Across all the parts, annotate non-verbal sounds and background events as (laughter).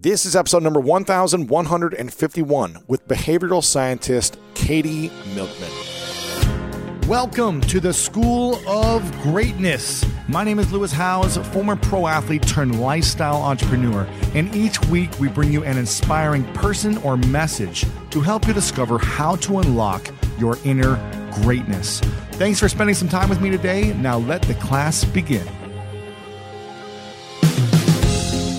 This is episode number 1151 with behavioral scientist Katy Milkman. Welcome to the School of Greatness. My name is Lewis Howes, former pro athlete turned lifestyle entrepreneur, and each week we bring you an inspiring person or message to help you discover how to unlock your inner greatness. Thanks for spending some time with me today. Now let the class begin.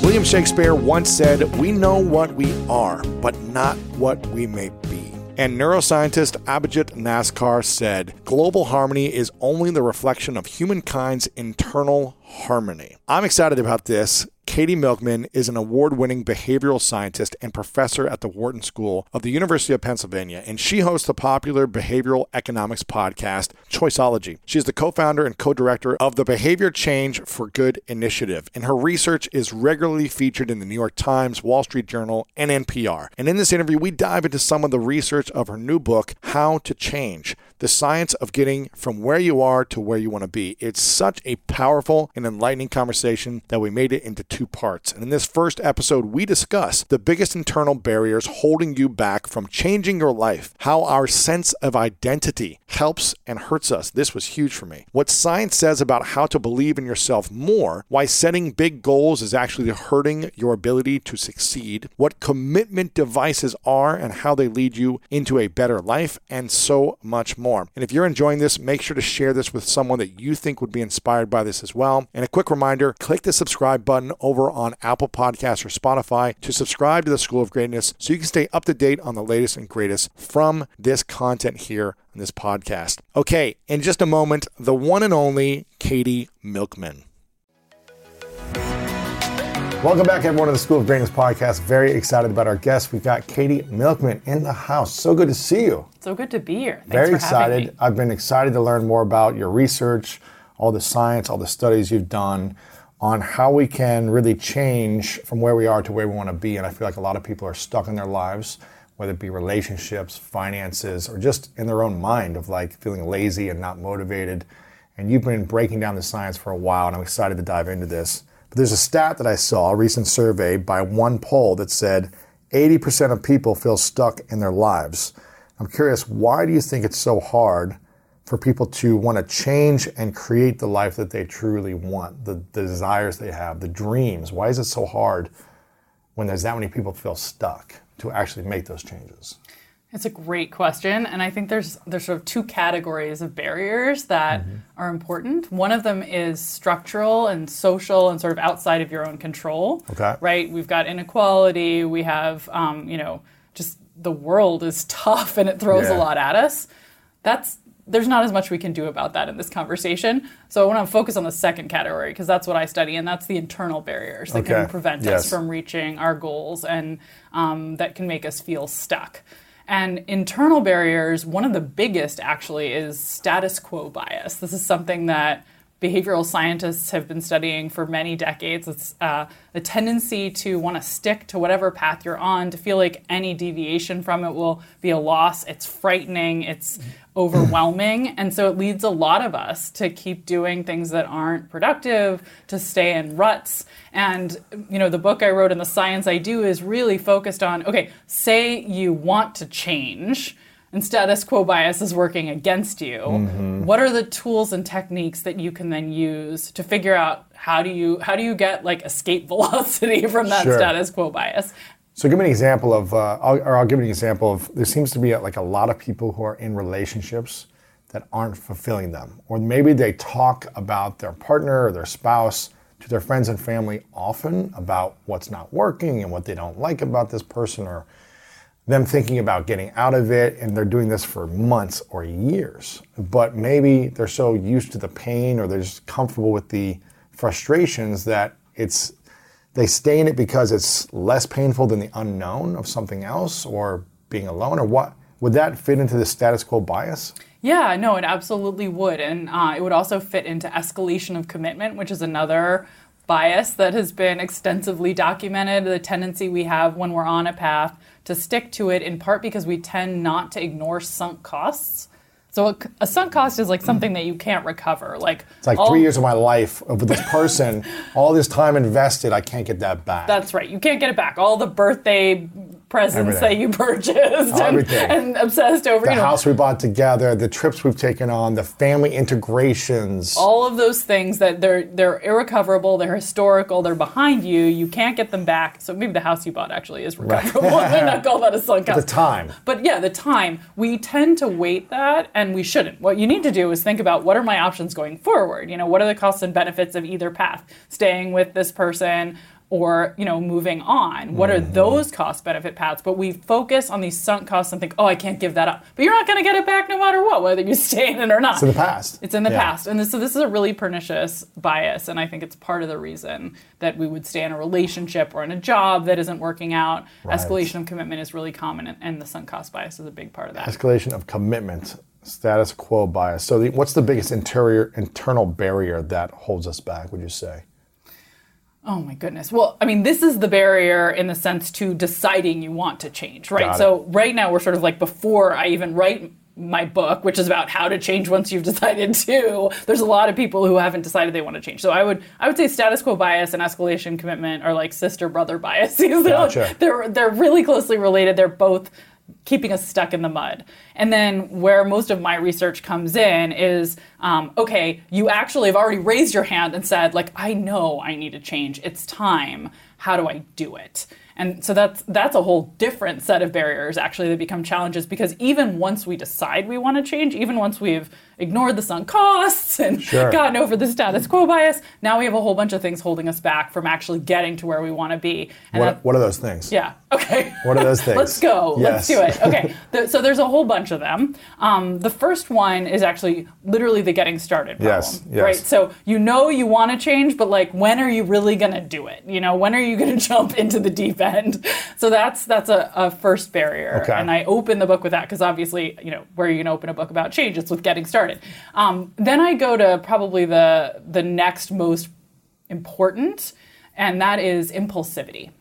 William Shakespeare once said, We know what we are, but not what we may be. And neuroscientist Abhijit Naskar said, Global harmony is only the reflection of humankind's internal harmony. I'm excited about this Katy Milkman is an award winning behavioral scientist and professor at the Wharton School of the University of Pennsylvania, and she hosts the popular behavioral economics podcast, Choiceology. She is the co founder and co director of the Behavior Change for Good initiative, and her research is regularly featured in the New York Times, Wall Street Journal, and NPR. And in this interview, we dive into some of the research of her new book, How to Change the science of getting from where you are to where you want to be. It's such a powerful and enlightening conversation that we made it into two parts. And in this first episode, we discuss the biggest internal barriers holding you back from changing your life, how our sense of identity helps and hurts us. This was huge for me. What science says about how to believe in yourself more, why setting big goals is actually hurting your ability to succeed, what commitment devices are and how they lead you into a better life, and so much more more. And if you're enjoying this, make sure to share this with someone that you think would be inspired by this as well. And a quick reminder click the subscribe button over on Apple Podcasts or Spotify to subscribe to the School of Greatness so you can stay up to date on the latest and greatest from this content here on this podcast. Okay, in just a moment, the one and only Katy Milkman. Welcome back, everyone, to the School of Greatness podcast. Very excited about our guest. We've got Katy Milkman in the house. So good to see you. So good to be here. Thanks Very excited. I've been excited to learn more about your research, all the science, all the studies you've done on how we can really change from where we are to where we want to be. And I feel like a lot of people are stuck in their lives, whether it be relationships, finances, or just in their own mind of like feeling lazy and not motivated. And you've been breaking down the science for a while, and I'm excited to dive into this. But there's a stat that I saw, a recent survey by one poll that said 80% of people feel stuck in their lives. I'm curious, why do you think it's so hard for people to want to change and create the life that they truly want, the, the desires they have, the dreams? Why is it so hard when there's that many people feel stuck to actually make those changes? It's a great question, and I think there's there's sort of two categories of barriers that mm-hmm. are important. One of them is structural and social and sort of outside of your own control. Okay. Right? We've got inequality. We have, um, you know, just the world is (laughs) tough and it throws yeah. a lot at us. That's there's not as much we can do about that in this conversation. So I want to focus on the second category because that's what I study, and that's the internal barriers that okay. can prevent yes. us from reaching our goals and um, that can make us feel stuck. And internal barriers, one of the biggest actually is status quo bias. This is something that behavioral scientists have been studying for many decades. It's uh, a tendency to want to stick to whatever path you're on, to feel like any deviation from it will be a loss. It's frightening, it's overwhelming. (clears throat) And so it leads a lot of us to keep doing things that aren't productive, to stay in ruts. And, you know, the book I wrote and the science I do is really focused on okay, say you want to change and status quo bias is working against you, mm-hmm. what are the tools and techniques that you can then use to figure out how do you how do you get like escape (laughs) velocity from that sure. status quo bias? So give me an example of, uh, I'll, or I'll give you an example of. There seems to be like a lot of people who are in relationships that aren't fulfilling them, or maybe they talk about their partner or their spouse to their friends and family often about what's not working and what they don't like about this person, or them thinking about getting out of it and they're doing this for months or years. But maybe they're so used to the pain or they're just comfortable with the frustrations that it's they stay in it because it's less painful than the unknown of something else or being alone or what? Would that fit into the status quo bias? Yeah no it absolutely would. And uh, it would also fit into escalation of commitment which is another bias that has been extensively documented the tendency we have when we're on a path to stick to it in part because we tend not to ignore sunk costs so a, a, sunk cost is like something that you can't recover. Like it's like all, three years of my life with this person, all this time invested, I can't get that back. That's right. You can't get it back. All the birthday presents Everything. that you purchased and, and, obsessed over. The you know, house we bought together, the trips we've taken on, the family integrations. All of those things that they're they're irrecoverable, they're historical, they're behind you. You can't get them back. So maybe the house you bought actually is recoverable. (laughs) Right. Not call that a sunk (laughs) cost. The time. But yeah, the time. We tend to weight that, and we shouldn't. What you need to do is think about what are my options going forward. You know, what are the costs and benefits of either path? Staying with this person or you know moving on. What are mm-hmm. those cost benefit paths? But we focus on these sunk costs and think oh i can't give that up. But you're not going to get it back no matter what whether you (laughs) stay in it or not. It's in the past. It's in the yeah. past. And this, so this is a really pernicious bias and i think it's part of the reason that we would stay in a relationship or in a job that isn't working out. Right. escalation of commitment is really common and, and the sunk cost bias is a big part of that. Escalation of commitment status quo bias. So the, what's the biggest interior internal barrier that holds us back would you say Oh my goodness. Well, I mean, this is the barrier in the sense to deciding you want to change, right? So right now we're sort of like before I even write my book, which is about how to change once you've (laughs) decided to. There's a lot of people who haven't decided they want to change. So I would I would say status quo bias and escalation commitment are like sister brother biases. (laughs) Gotcha. they're they're really closely related. They're both keeping us stuck in the mud. And then where most of my research comes in is um, okay, you actually have already raised your hand and said, like, I know I need to change. It's time. How do I do it? And so that's that's a whole different set of barriers actually that become challenges because even once we decide we want to change, even once we've ignored the sunk costs and sure. gotten over the status quo bias, now we have a whole bunch of things holding us back from actually getting to where we want to be. And what, that, what are those things? Yeah. (laughs) Okay. What are those things? Let's go. Yes. Let's do it. Okay. (laughs) the, so there's a whole bunch of them. Um, the first one is actually literally the getting started problem. Yes. yes. Right. So you know you want to change, but like when are you really going to do it? You know, when are you going (laughs) to jump into the deep end? So that's that's a, a first barrier. Okay. And I open the book with that because obviously, you know, where are you going to open a book about change? It's with getting started. Um, then I go to probably the the next most important, and that is impulsivity.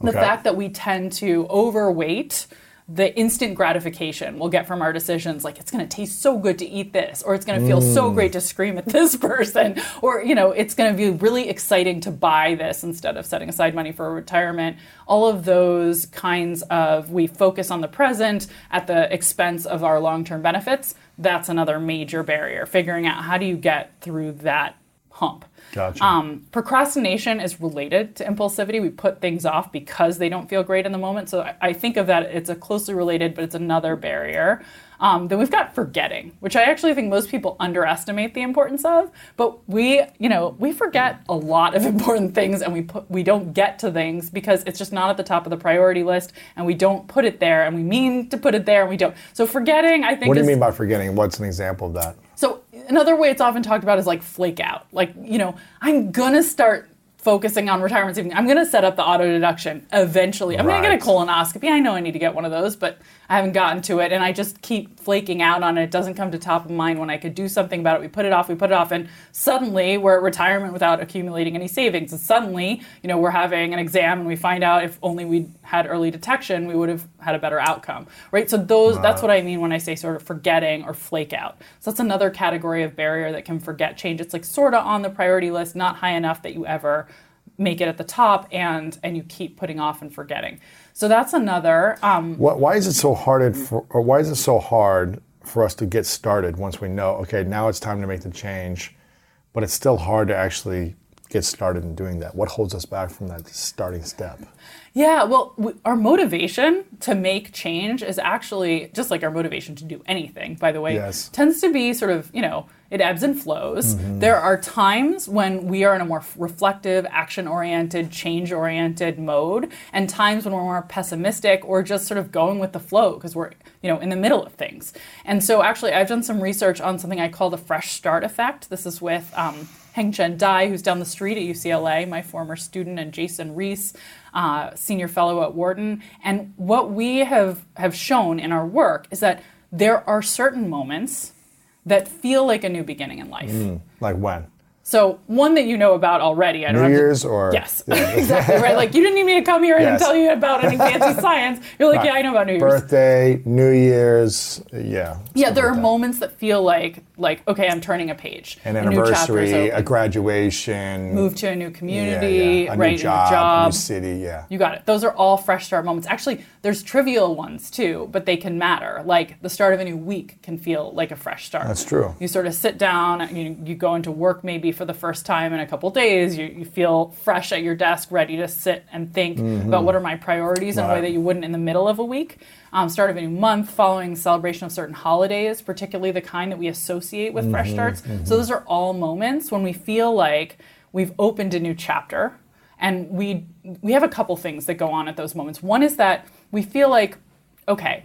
The okay. fact that we tend to overweight the instant gratification we'll get from our decisions like it's going to taste so good to eat this or it's going to feel mm. so great to scream at this (laughs) person or you know it's going to be really exciting to buy this instead of setting aside money for retirement all of those kinds of we focus on the present at the expense of our long-term benefits that's another major barrier figuring out how do you get through that hump Gotcha. Um, procrastination is related to impulsivity. We put things off because they don't feel great in the moment. So I, I think of that, it's a closely related, but it's another barrier. Um, then we've got forgetting, which I actually think most people underestimate the importance of. But we, you know, we forget a lot of (laughs) important things, and we put, we don't get to things because it's just not at the top of the priority list, and we don't put it there, and we mean to put it there, and we don't. So forgetting, I think. What do you is, mean by forgetting? What's an example of that? So another way it's often talked about is like flake out. Like, you know, I'm gonna start focusing on retirement savings. I'm gonna set up the auto deduction eventually. I'm right. gonna get a colonoscopy. I know I need to get one of those, but I haven't gotten to it, and I just keep flaking out on it. It doesn't come to top of mind when I could do something about it. We put it off, we put it off, and suddenly we're at retirement without accumulating any savings. And suddenly, you know, we're having an exam, and we find out if only we had early detection, we would have had a better outcome, right? So those wow. that's what I mean when I say sort of forgetting or flake out. So that's another category of barrier that can forget change. It's like sort of on the priority list, not high enough that you ever make it at the top and and you keep putting off and forgetting so that's another um, why is it so hard for, or why is it so hard for us to get started once we know okay now it's time to make the change but it's still hard to actually get started in doing that? What holds us back from that starting step? Yeah, well, our motivation to make change is actually just like our motivation to do anything, by the way, yes. tends to be sort of, you know, it ebbs and flows. Mm-hmm. There are times when we are in a more reflective, action oriented, change oriented mode, and times when we're more pessimistic or just sort of going with the flow because we're, you know, in the middle of things. And so actually, I've done some research on something I call the fresh start effect. This is with um, Hengchen Dai, who's down the street at UCLA, my former student, and Jason Riis, uh, senior fellow at Wharton. And what we have, have shown in our work is that there are certain moments that feel like a new beginning in life. Mm, like when? So one that you know about already. I don't New Year's to, or yes, yeah. (laughs) (laughs) exactly right. Like you didn't need me to come here yes. and tell you about any fancy (laughs) science. You're like, yeah, I know about New Year's. Birthday, New Year's, yeah. Yeah, there like are that. moments that feel like like okay, I'm turning a page. An anniversary, a graduation, move to a new community, yeah, yeah. A right? New job, a job, a new city. Yeah, you got it. Those are all fresh start moments. Actually, there's trivial ones too, but they can matter. Like the start of a new week can feel like a fresh start. That's true. You sort of sit down, you you go into work maybe for the first time in a couple days. You, you feel fresh at your desk, ready to sit and think mm-hmm. about what are my priorities right. in a way that you wouldn't in the middle of a week. Um, start of a new month, following celebration of certain holidays, particularly the kind that we associate with mm-hmm. fresh starts. Mm-hmm. So those are all moments when we feel like we've opened a new chapter. And we we have a couple things that go on at those moments. One is that we feel like, okay,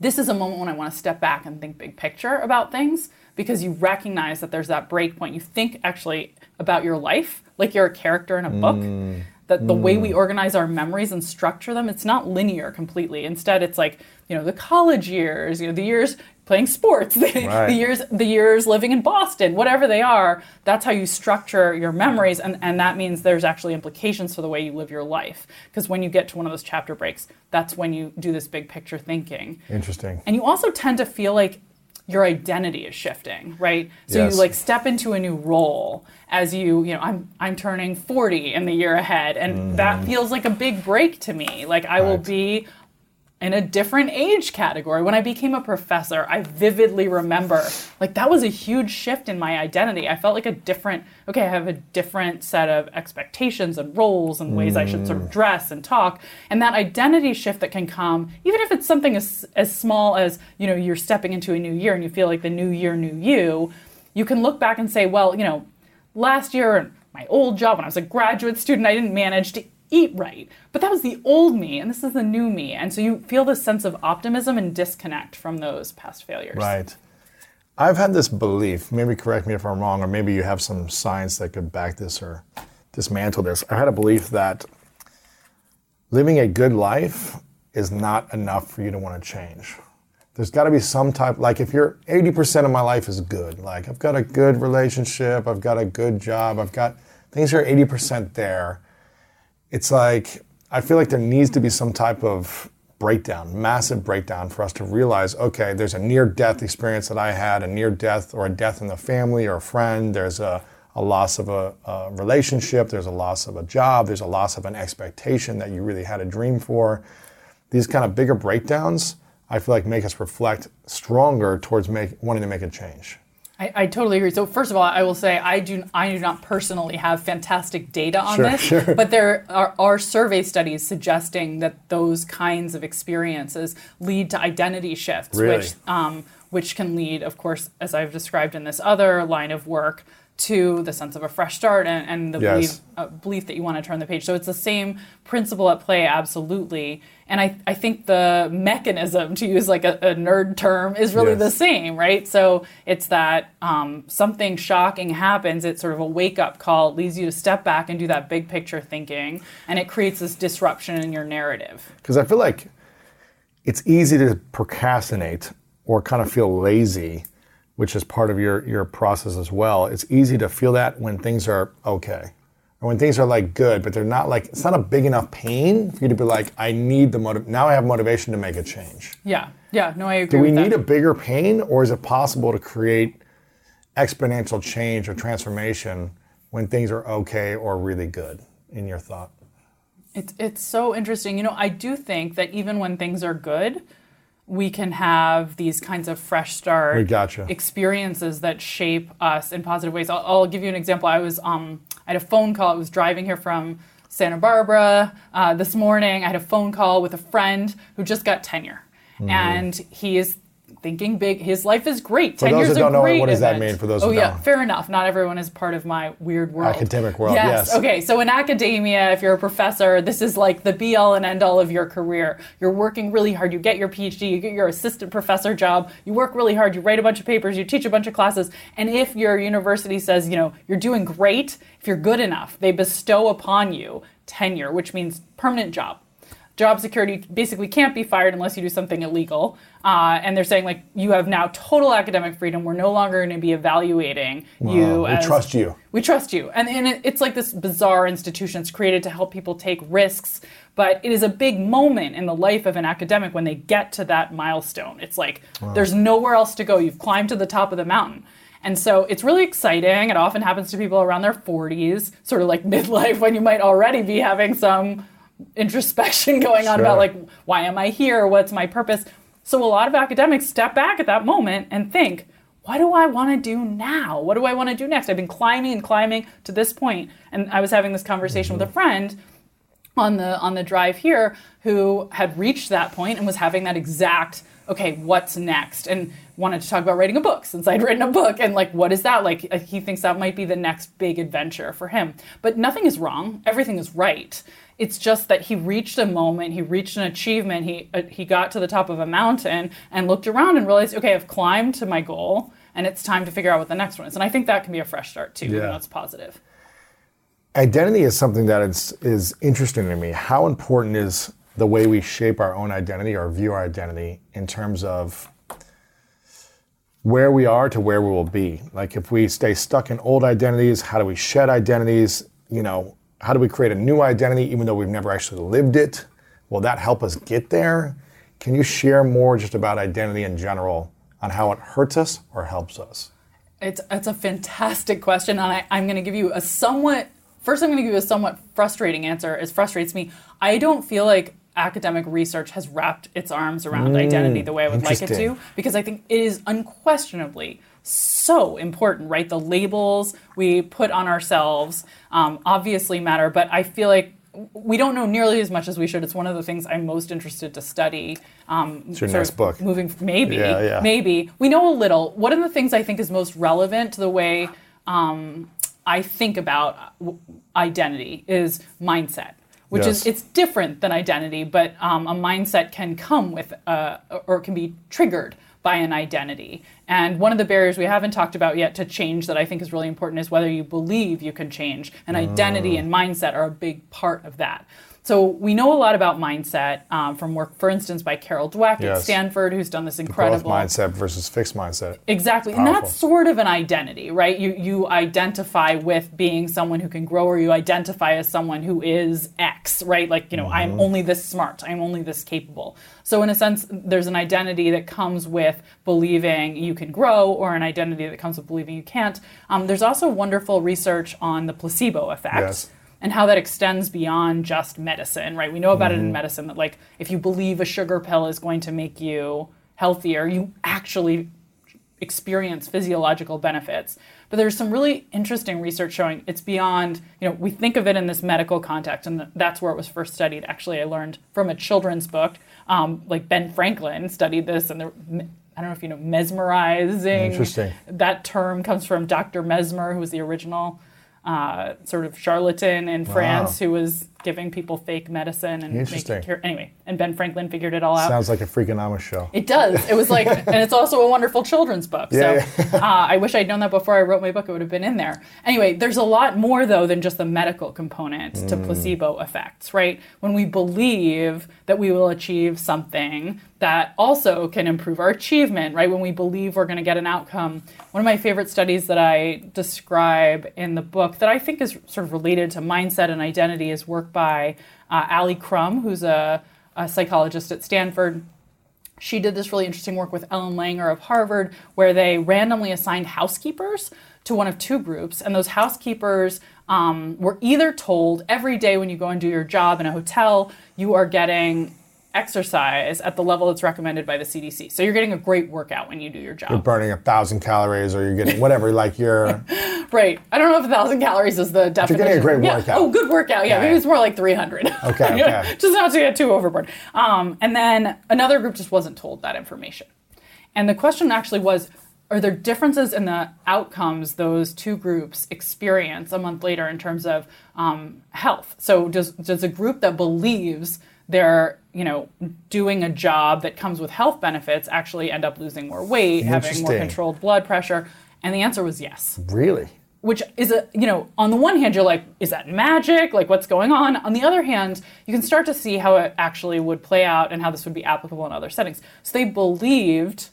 this is a moment when I want to step back and think big picture about things because you recognize that there's that break point. You think actually about your life like you're a character in a book. Mm. That the mm. way we mm. organize our memories and structure them, it's not linear completely. Instead, it's like you know the college years, you know the years playing sports, (laughs) the, right. the years the years living in Boston, whatever they are. That's how you structure your memories, and and that means there's actually implications for the way you live your life. Because when you get to one of those chapter breaks, that's when you do this big picture thinking. Interesting. And you also tend to feel like your identity is shifting, right? So yes. you like step into a new role as you, you know, I'm I'm turning 40 in the year ahead and mm-hmm. that feels like a big break to me. Like I right. will be in a different age category. When I became a professor, I vividly remember like that was a huge shift in my identity. I felt like a different, okay, I have a different set of expectations and roles and ways mm. I should sort of mm. dress and talk. And that identity shift that can come, even if it's something as, as small as, you know, you're stepping into a new year and you feel like the new year, new you, you can look back and say, well, you know, last year, my old job when I was a graduate student, I didn't manage to eat right. But that was the old me, and this is the new me. And so you feel this sense of optimism and disconnect from those past failures. Right. I've had this belief, maybe correct me if I'm wrong, or maybe you have some science that could back this or dismantle this. I had a belief that living a good life is not enough for you to want to change. There's got to be some type, like if you're 80% of my life is good, like I've got a good relationship, I've got a good job, I've got things are 80% there it's like I feel like there needs to be some type of breakdown, massive breakdown for us to realize, okay, there's a near death experience that I had, a near death or a death in the family or a friend, there's a, a loss of a, a, relationship, there's a loss of a job, there's a loss of an expectation that you really had a dream for. These kind of bigger breakdowns, I feel like make us reflect stronger towards make, wanting to make a change. I, I, totally agree. So first of all, I will say I do I do not personally have fantastic data on sure, this, sure. but there are, are, survey studies suggesting that those kinds of experiences lead to identity shifts, really? which um, which can lead, of course, as I've described in this other line of work, to the sense of a fresh start and, and the yes. belief, uh, belief that you want to turn the page. So it's the same principle at play, absolutely. And I, I think the mechanism, to use like a, a nerd term, is really yes. the same, right? So it's that um, something shocking happens, it's sort of a wake up call, it leads you to step back and do that big picture thinking, and it creates this disruption in your narrative. Because I feel like it's easy to procrastinate or kind of feel lazy which is part of your, your process as well. It's easy to feel that when things are okay. Or when things are like good, but they're not like, it's not a big enough pain for you to be like, I need the motive, now I have motivation to make a change. Yeah, yeah, no, I agree. Do we need that. a bigger pain or is it possible to create exponential change or transformation when things are okay or really good in your thought? It's, it's so interesting. You know, I do think that even when things are good, we can have these kinds of fresh start gotcha. experiences that shape us in positive ways. I'll, I'll, give you an example. I was um, I had a phone call. I was driving here from Santa Barbara uh, this morning. I had a phone call with a friend who just got tenure, mm-hmm. and he is thinking big. His life is great. For Ten those years that don't know, great what does that event. mean for those Oh yeah, fair enough. Not everyone is part of my weird world. Academic world, yes. Okay, so in academia, if you're a professor, this is like the be all and end all of your career. You're working really hard. You get your PhD, you get your assistant professor job. You work really hard. You write a bunch of papers. You teach a bunch of classes. And if your university says, you know, you're doing great, if you're good enough, they bestow upon you tenure, which means permanent job job security basically can't be fired unless you do something illegal. Uh, and they're saying like you have now total academic freedom. We're no longer going to be evaluating you. we as- trust you. We trust you, and and it, it's like this bizarre institution. It's created to help people take risks, but it is a big moment in the life of an academic when they get to that milestone. It's like there's nowhere else to go. You've climbed to the top of the mountain. And so it's really exciting. It often happens to people around their 40s, sort of like (laughs) midlife when you might already be having some introspection (laughs) going on Sure. about like why am I here? What's my purpose? So a lot of academics step back at that moment and think, what do I want to do now? What do I want to do next? I've been climbing and climbing to this point, and I was having this conversation with a mm-hmm. friend on the on the drive here who had reached that point and was having that exact okay what's next and wanted to talk about writing a book since i'd (laughs) written a book and like what is that like he thinks that might be the next big adventure for him but nothing is wrong everything is right it's just that he reached a moment he reached an achievement he uh, he got to the top of a mountain and looked around and realized okay i've climbed to my goal and it's time to figure out what the next one is and i think that can be a fresh start too Yeah. it's positive Identity is something that is, is interesting to me. How important is the way we shape our own identity or view our identity in terms of where we are to where we will be? Like if we stay stuck in old identities, how do we shed identities? You know, how do we create a new identity even though we've never actually lived it? Will that help us get there? Can you share more just about identity in general on how it hurts us or helps us? It's it's a fantastic question, and I, I'm going to give you a somewhat first. I'm going to give you a somewhat frustrating answer. It frustrates me. I don't feel like academic research has wrapped its arms around identity the way I would like it Mm, to, because I think it is unquestionably so important. Right, the labels we put on ourselves um, obviously matter, but I feel like we don't know nearly as much as we should. It's one of the things I'm most interested to study. Um, It's your next book. Moving, maybe, Yeah, yeah. maybe we know a little. One of the things I think is most relevant to the way um, I think about w- identity is mindset, which Yes. is it's different than identity, but um, a mindset can come with uh, or can be triggered by an identity. And one of the barriers we haven't talked about yet to change that I think is really important is whether you believe you can change. And identity ah. and mindset are a big part of that. So we know a lot about mindset um, from work, for instance, by Carol Dweck at Stanford, who's done this Growth incredible mindset versus fixed mindset. Exactly. And that's sort of an identity, right? You you identify with being someone who can grow or you identify as someone who is X, right? Like, you know, I'm only this smart, I'm only this capable. So in a sense, there's an identity that comes with believing you can grow or an identity that comes with believing you can't. Um, there's also wonderful research on the placebo effect Yes. And how that extends beyond just medicine, right? We know about Mm-hmm. it in medicine that like if you believe a sugar pill is going to make you healthier, you actually experience physiological benefits. But there's some really interesting research showing it's beyond, you know, we think of it in this medical context, and that's where it was first studied. Actually, I learned from a children's book, um, like Ben Franklin studied this, and the, I don't know if you know, mesmerizing. Interesting. That term comes from Dr. Mesmer, who was the original uh, sort of charlatan in France who was giving people fake medicine and making cure. Anyway, and Ben Franklin figured it all out. Sounds like a freaking Freakonomics show. It does. It was like, (laughs) and it's also a wonderful children's book. Yeah, so (laughs) uh, I wish I'd known that before I wrote my book. It would have been in there. Anyway, there's a lot more though than just the medical component to Mm. placebo effects, right? When we believe that we will achieve something that also can improve our achievement, right? When we believe we're going to get an outcome. One of my favorite studies that I describe in the book that I think is sort of related to mindset and identity is work by uh, Ali Crum, who's a, a psychologist at Stanford. She did this really interesting work with Ellen Langer of Harvard, where they randomly assigned housekeepers to one of two groups, and those housekeepers um, were either told every day when you go and do your job in a hotel, you are getting exercise at the level that's recommended by the CDC. So you're getting a great workout when you do your job. You're burning a thousand calories, or you're getting whatever. (laughs) like you're (laughs) Right. I don't know if a thousand calories is the definition. You're getting a great Yeah. workout. Oh, good workout. Yeah, Yeah, maybe it's more like 300. (laughs) Okay, okay. just not to get too overboard. Um, and then another group just wasn't told that information. And the question actually was are there differences in the outcomes those two groups experience a month later in terms of um, health? So does does a group that believes they're you know doing a job that comes with health benefits actually end up losing more weight, having more controlled blood pressure? And the answer was yes. Really? Which is a you know on the one hand you're like is that magic like what's going on on the other hand you can start to see how it actually would play out and how this would be applicable in other settings so they believed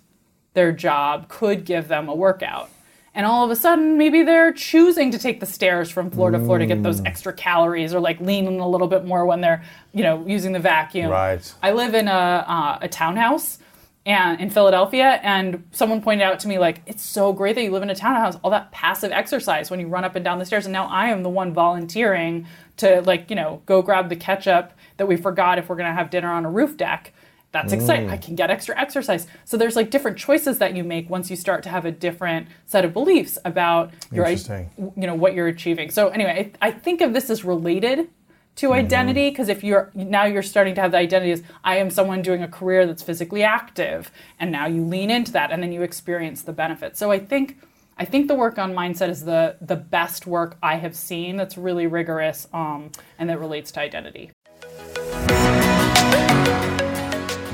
their job could give them a workout. And all of a sudden, maybe they're choosing to take the stairs from floor to floor to get those extra calories, or like leaning a little bit more when they're, you know, using the vacuum. Right. I live in a, uh, a townhouse, and in Philadelphia, and someone pointed out to me like it's so great that you live in a townhouse, all that passive exercise when you run up and down the stairs, and now I am the one volunteering to like you know go grab the ketchup that we forgot if we're gonna have dinner on a roof deck that's exciting. I can get extra exercise. So there's like different choices that you make once you start to have a different set of beliefs about your, you know, what you're achieving. So anyway, I, I think of this as related to mm-hmm. identity because if you're now you're starting to have the identity as I am someone doing a career that's physically active, and now you lean into that, and then you experience the benefits. So I think. I think the work on mindset is the the best work I have seen that's really rigorous um, and that relates to identity.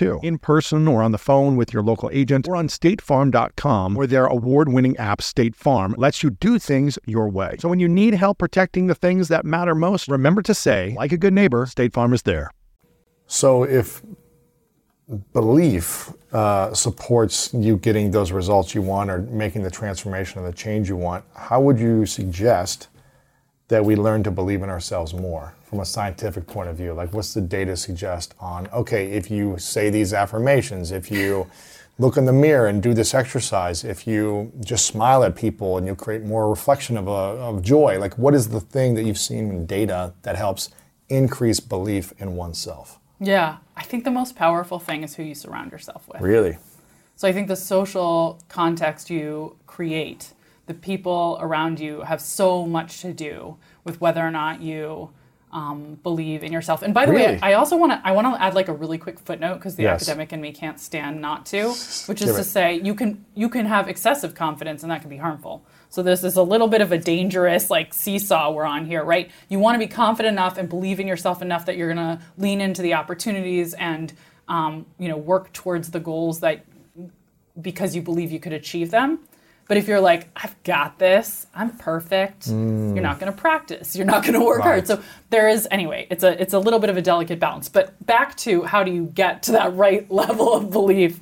too, in person or on the phone with your local agent or on statefarm.com, where their award winning app, State Farm, lets you do things your way. So when you need help protecting the things that matter most, remember to say, like a good neighbor, State Farm is there. So if belief uh, supports you getting those results you want or making the transformation or the change you want, how would you suggest that we learn to believe in ourselves more? from a scientific point of view? Like, what's the data suggest on, okay, if you say these affirmations, if you look in the mirror and do this exercise, if you just smile at people and you create more reflection of, a, of joy, like, what is the thing that you've seen in data that helps increase belief in oneself? Yeah, I think the most powerful thing is who you surround yourself with. Really? So I think the social context you create, the people around you have so much to do with whether or not you um, believe in yourself. And by the really? way, I also want to I want to add like a really quick footnote because the yes. academic in me can't stand not to, which is to say you can you can have excessive confidence and that can be harmful. So this is a little bit of a dangerous like seesaw we're on here, right? You want to be confident enough and believe in yourself enough that you're going to lean into the opportunities and um, you know work towards the goals that because you believe you could achieve them But if you're like, I've got this, I'm perfect, you're not going to practice, you're not going to work hard. Mm. So there is anyway. It's a it's a little bit of a delicate balance. But back to how do you get to that right (laughs) level of belief?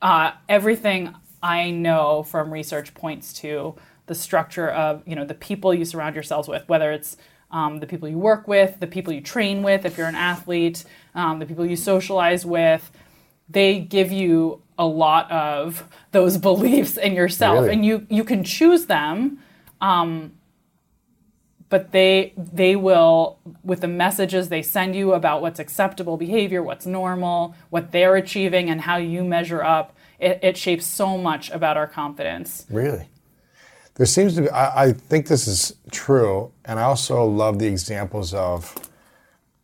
Uh, everything I know from research points to the structure of you know the people you surround yourselves with, whether it's um, the people you work with, the people you train with, if you're an athlete, um, the people you socialize with. They give you a lot of those (laughs) beliefs in yourself, Really? and you you can choose them um, but they they will with the messages they send you about what's acceptable behavior what's normal what they're achieving and how you measure up it, it shapes so much about our confidence Really? There seems to be, I, I think this is true, and I also love the examples of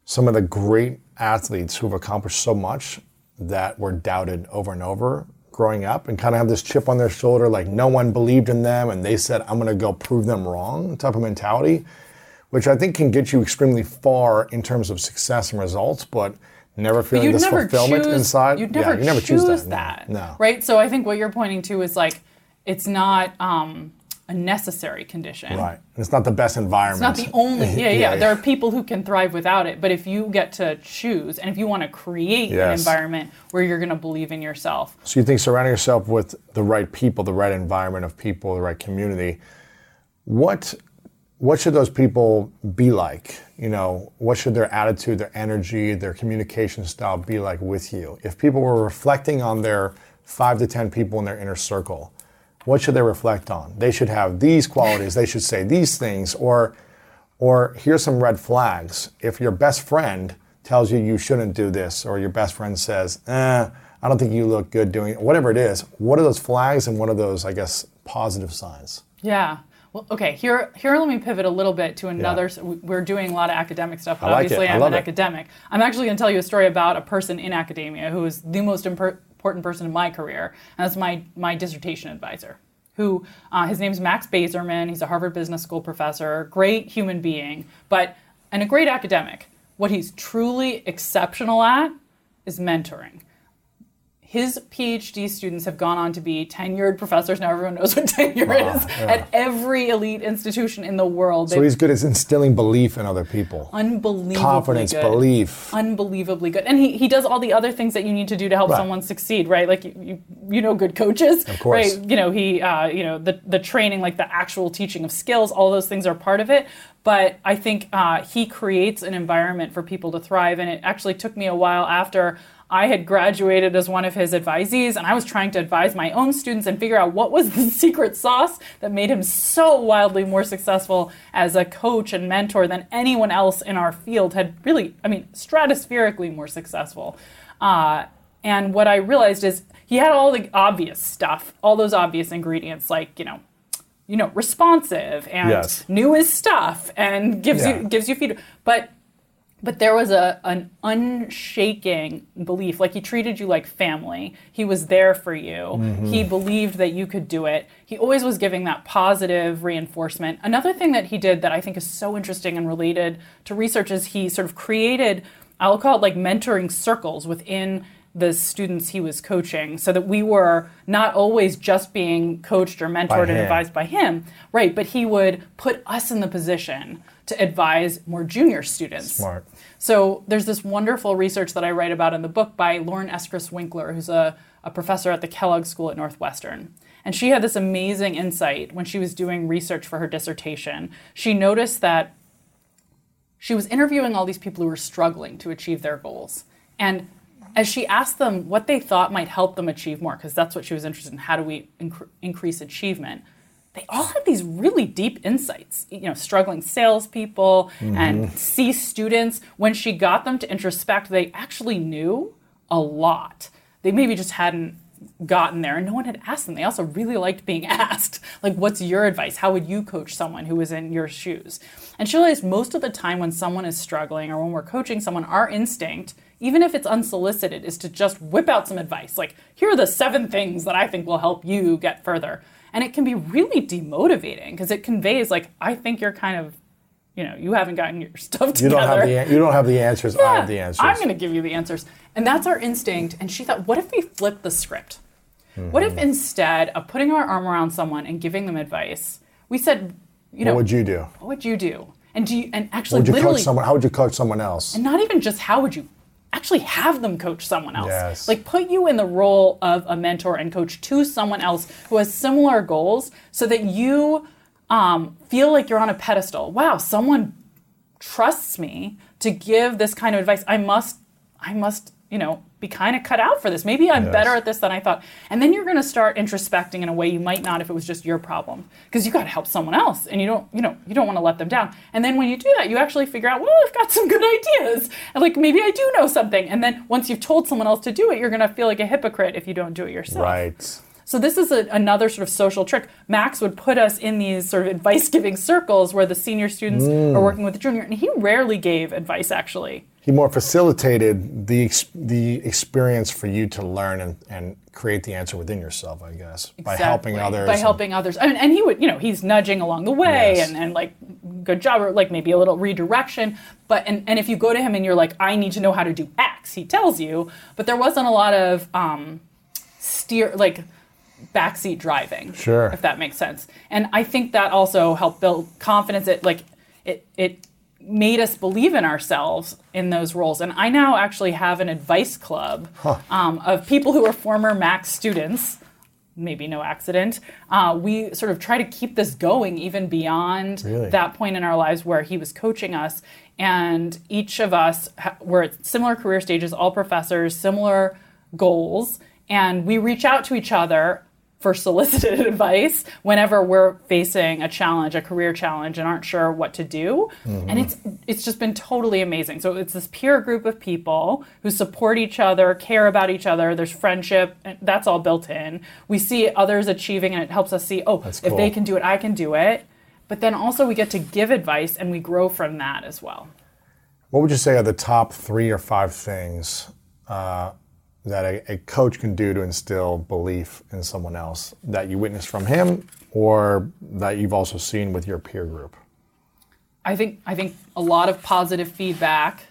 some of the great athletes who've accomplished so much that were doubted over and over growing up and kind of have this chip on their shoulder like no one believed in them and they said, I'm going to go prove them wrong type of mentality, which I think can get you extremely far in terms of success and results, but never feeling you'd this never fulfillment choose inside. you'd never, yeah, you never choose, choose that, No. right so i think what you're pointing to is like it's not um, a necessary condition Right. And it's not the best environment. It's not the only. (laughs) Yeah, yeah, Yeah, There are people who can thrive without it, but if you get to choose, and if you want to create an environment where you're going to believe in yourself, So you think surrounding yourself with the right people, the right environment of people, the right community, what what should those people be like? You know, what should their attitude, their energy, their communication style be like with you? If people were reflecting on their five to ten people in their inner circle, what should they reflect on? They should have these qualities, they should say these things, or or here's some red flags. If your best friend tells you you shouldn't do this, or your best friend says, eh, I don't think you look good doing it, whatever it is, what are those flags and what are those, I guess, positive signs? Yeah. Well, okay. Here, here. Let me pivot a little bit to another. s We're doing a lot of academic stuff. But I like it. obviously, I I'm love an it. academic. I'm actually going to tell you a story about a person in academia who is the most impor- important person in my career, and that's my my dissertation advisor. Who uh, his name's Max Bazerman. He's a Harvard Business School professor, great human being, but and a great academic. What he's truly exceptional at is mentoring his PhD students have gone on to be tenured professors. Now everyone knows what (laughs) tenure is at every elite institution in the world. So They've he's good at instilling belief in other people. unbelievably Confidence, good. belief. unbelievably good, and he, he does all the other things that you need to do to help Right. someone succeed, right? Like you, you, you know, good coaches, of course. right? You know, he uh, you know the the training, like the actual teaching of skills, all those things are part of it. But I think uh, he creates an environment for people to thrive, and it actually took me a while after. I had graduated as one of his advisees, and I was trying to advise my own students and figure out what was the (laughs) secret sauce that made him so wildly more successful as a coach and mentor than anyone else in our field had really, I mean, stratospherically more successful. Uh, and what I realized is he had all the obvious stuff, all those obvious ingredients, like, you know, you know, responsive and Yes. new is stuff and gives Yeah. you gives you feedback. But but there was a an unshaking belief like he treated you like family he was there for you mm-hmm. he believed that you could do it he always was giving that positive reinforcement another thing that he did that i think is so interesting and related to research is he sort of created i'll call it like mentoring circles within the students he was coaching so that we were not always just being coached or mentored and advised by him right but he would put us in the position to advise more junior students Smart. so there's this wonderful research that I write about in the book by Lauren Eskreis-Winkler, who's a, a professor at the Kellogg School at Northwestern. And she had this amazing insight when she was doing research for her dissertation. She noticed that she was interviewing all these people who were struggling to achieve their goals. And as she asked them what they thought might help them achieve more, because that's what she was interested in, how do we inc- increase achievement? They all had these really deep insights. You know, struggling salespeople and mm-hmm. C students. When she got them to introspect, they actually knew a lot. They maybe just hadn't gotten there and no one had asked them. They also really liked being (laughs) asked, like, what's your advice? How would you coach someone who was in your shoes? And she realized most of the time when someone is struggling or when we're coaching someone, our instinct, even if it's unsolicited, is to just whip out some advice. Like, here are the seven things that I think will help you get further. And it can be really demotivating because it conveys, like, I think you're kind of, you know, you haven't gotten your (laughs) stuff together. You don't have the you don't have the answers. I have the answers. I'm going to give you the answers. And that's our instinct. And she thought, what if we flip the script? What if mm-hmm. instead of putting our arm around someone and giving them advice, we said, you know, What would you do? what would you do? And do you, and actually Would you literally coach someone? How would you coach someone else? and not even just how would you actually have them coach someone else. Yes. like put you in the role of a mentor and coach to someone else who has similar goals so that you um, feel like you're on a pedestal. Wow someone trusts me to give this kind of advice. I must i must you know be kind of cut out for this. Maybe i'm Yes. better at this than i thought. And then you're going to start introspecting in a way you might not if it was just your problem because you got to help someone else and you don't you know you don't want to let them down. And then when you do that you actually figure out well i've got some good ideas. And like maybe i do know something. And then once you've told someone else to do it you're going to feel like a hypocrite if you don't do it yourself. Right. So this is a, another sort of social trick. Max would put us in these sort of advice-giving circles where the senior students are working with the junior, and he rarely gave advice actually. He more facilitated the the experience for you to learn and, and create the answer within yourself, I guess, by helping others. By and- helping others, and, and he would, you know, he's nudging along the way, Yes. and, and like, good job, or like maybe a little redirection. But and, and if you go to him and you're like, I need to know how to do X, he tells you. But there wasn't a lot of um, steer like backseat driving. Sure. If that makes sense. And I think that also helped build confidence. It like it it made us believe in ourselves in those roles. And I now actually have an advice club um, of people who are former Max students. Maybe no accident. Uh, we sort of try to keep this going even beyond Really? that point in our lives where he was coaching us. And each of us ha- were at similar career stages, all professors, similar goals. And we reach out to each other for solicited (laughs) advice whenever we're facing a challenge, a career challenge, and aren't sure what to do. And it's it's just been totally amazing. So it's this peer group of people who support each other, care about each other. There's friendship, and that's all built in. We see others achieving, and it helps us see, oh, if cool. they can do it, I can do it. But then also we get to give advice, and we grow from that as well. What would you say are the top three or five things uh, that a, a coach can do to instill belief in someone else that you witnessed from him or that you've also seen with your peer group? I think I think a lot of positive feedback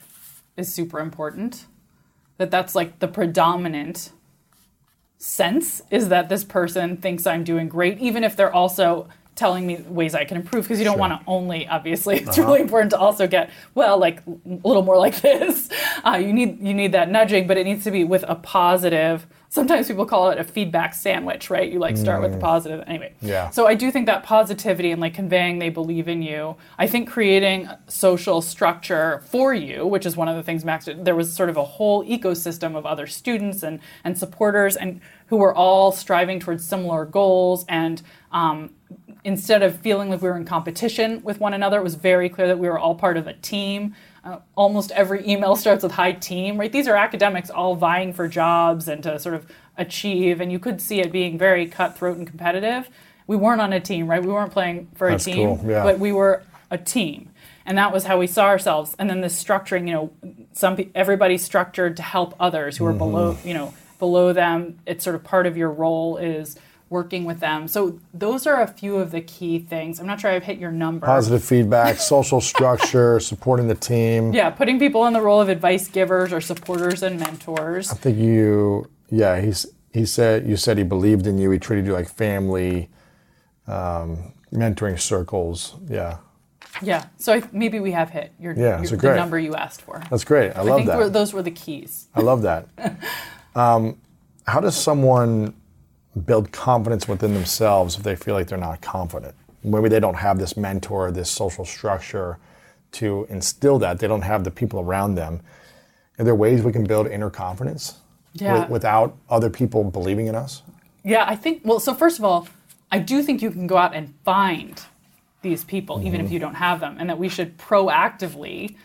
is super important. That that's like the predominant sense is that this person thinks I'm doing great, even if they're also telling me ways I can improve. Because you don't want to only, obviously, (laughs) it's really important to also get well, like a little more like this. Uh, you need you need that nudging, but it needs to be with a positive. Sometimes people call it a feedback sandwich, right? You like start with the positive anyway. Yeah. So I do think that positivity and like conveying they believe in you. I think creating social structure for you, which is one of the things Max did. There was sort of a whole ecosystem of other students and and supporters and who were all striving towards similar goals and. Um, Instead of feeling like we were in competition with one another, it was very clear that we were all part of a team. Uh, almost every email starts with "Hi team," right? These are academics all vying for jobs and to sort of achieve, and you could see it being very cutthroat and competitive. We weren't on a team, right? We weren't playing for That's a team, cool, yeah. but we were a team, and that was how we saw ourselves. And then the structuring, you know, some everybody's structured to help others who are below, Mm-hmm. you know, below them. It's sort of part of your role is working with them. So those are a few of the key things. I'm not sure I've hit your number. Positive feedback, (laughs) social structure, supporting the team. Yeah, putting people in the role of advice givers or supporters and mentors. I think you, yeah, he's, he said, you said he believed in you. He treated you like family, um, mentoring circles. Yeah, Yeah, so I, maybe we have hit your, Yeah, your the number you asked for. that's great. I I love think that. those were the keys. I love that. (laughs) um, how does someone build confidence within themselves if they feel like they're not confident? Maybe they don't have this mentor, this social structure to instill that. They don't have the people around them. Are there ways we can build inner confidence Yeah. wi- without other people believing in us? Yeah, I think, well, so first of all, I do think you can go out and find these people, even Mm-hmm. if you don't have them, and that we should proactively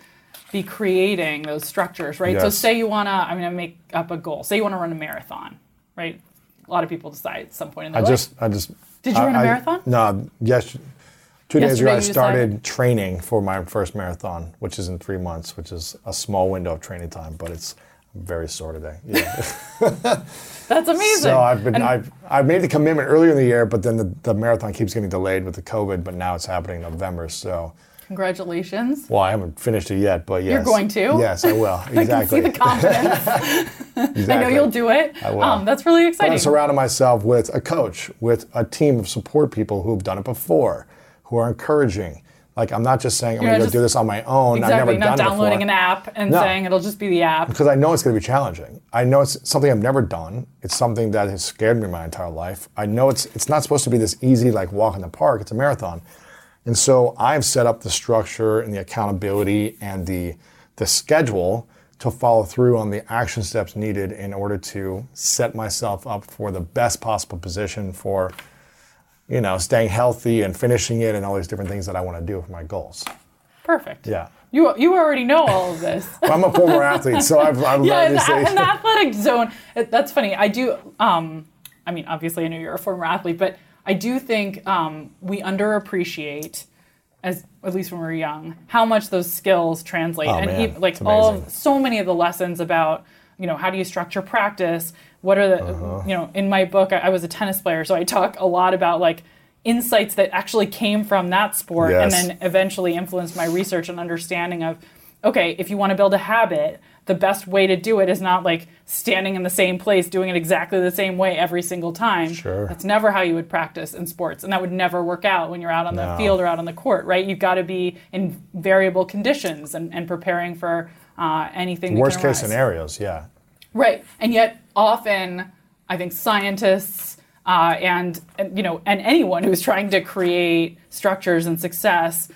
be creating those structures, right? So, say you want to, I'm going to make up a goal. Say you want to run a marathon, right? A lot of people decide at some point in their I life. just, I just. Did you I- run a I- marathon? No, yes. Two days ago, I you started decided? training for my first marathon, which is in three months, which is a small window of training time, but it's I'm very sore today. Yeah. (laughs) That's amazing. So I've been And- I've I've made the commitment earlier in the year, but then the, the marathon keeps getting delayed with the COVID. But now it's happening in November. So Congratulations. Well, I haven't finished it yet, but yes. You're going to? Yes, I will. Exactly. (laughs) I can see the confidence. exactly. (laughs) I know you'll do it. I will. Um, that's really But exciting. I surrounded myself with a coach, with a team of support people who've done it before, who are encouraging. Like I'm not just saying I'm going to go do this on my own. exactly. I've never not done downloading an app and No. saying it'll just be the app. because I know it's going to be challenging. I know it's something I've never done. It's something that has scared me my entire life. I know it's it's not supposed to be this easy like walk in the park. It's a marathon, and so I've set up the structure and the accountability and the the schedule to follow through on the action steps needed in order to set myself up for the best possible position for you know staying healthy and finishing it and all these different things that I want to do for my goals. Perfect. Yeah. You, you already know all of this. (laughs) I'm a former athlete, so I've, I've yeah, learned in this. the, in the athletic zone, that's funny. I do. Um, I mean, obviously, I know you're a former athlete, but I do think um, we underappreciate, as at least when we're young, how much those skills translate, Oh, and man, e- like all of, so many of the lessons about you know how do you structure practice. What are the Uh-huh. you know in my book I, I was a tennis player, so I talk a lot about like insights that actually came from that sport and then eventually influenced my research and understanding of okay if you want to build a habit the best way to do it is not like standing in the same place doing it exactly the same way every single time Sure. that's never how you would practice in sports and that would never work out when you're out on the field or out on the court right you've got to be in variable conditions and, and preparing for uh, anything Worst case scenarios, yeah. Right, and yet often I think scientists uh, and, and you know and anyone who's trying to create structures and success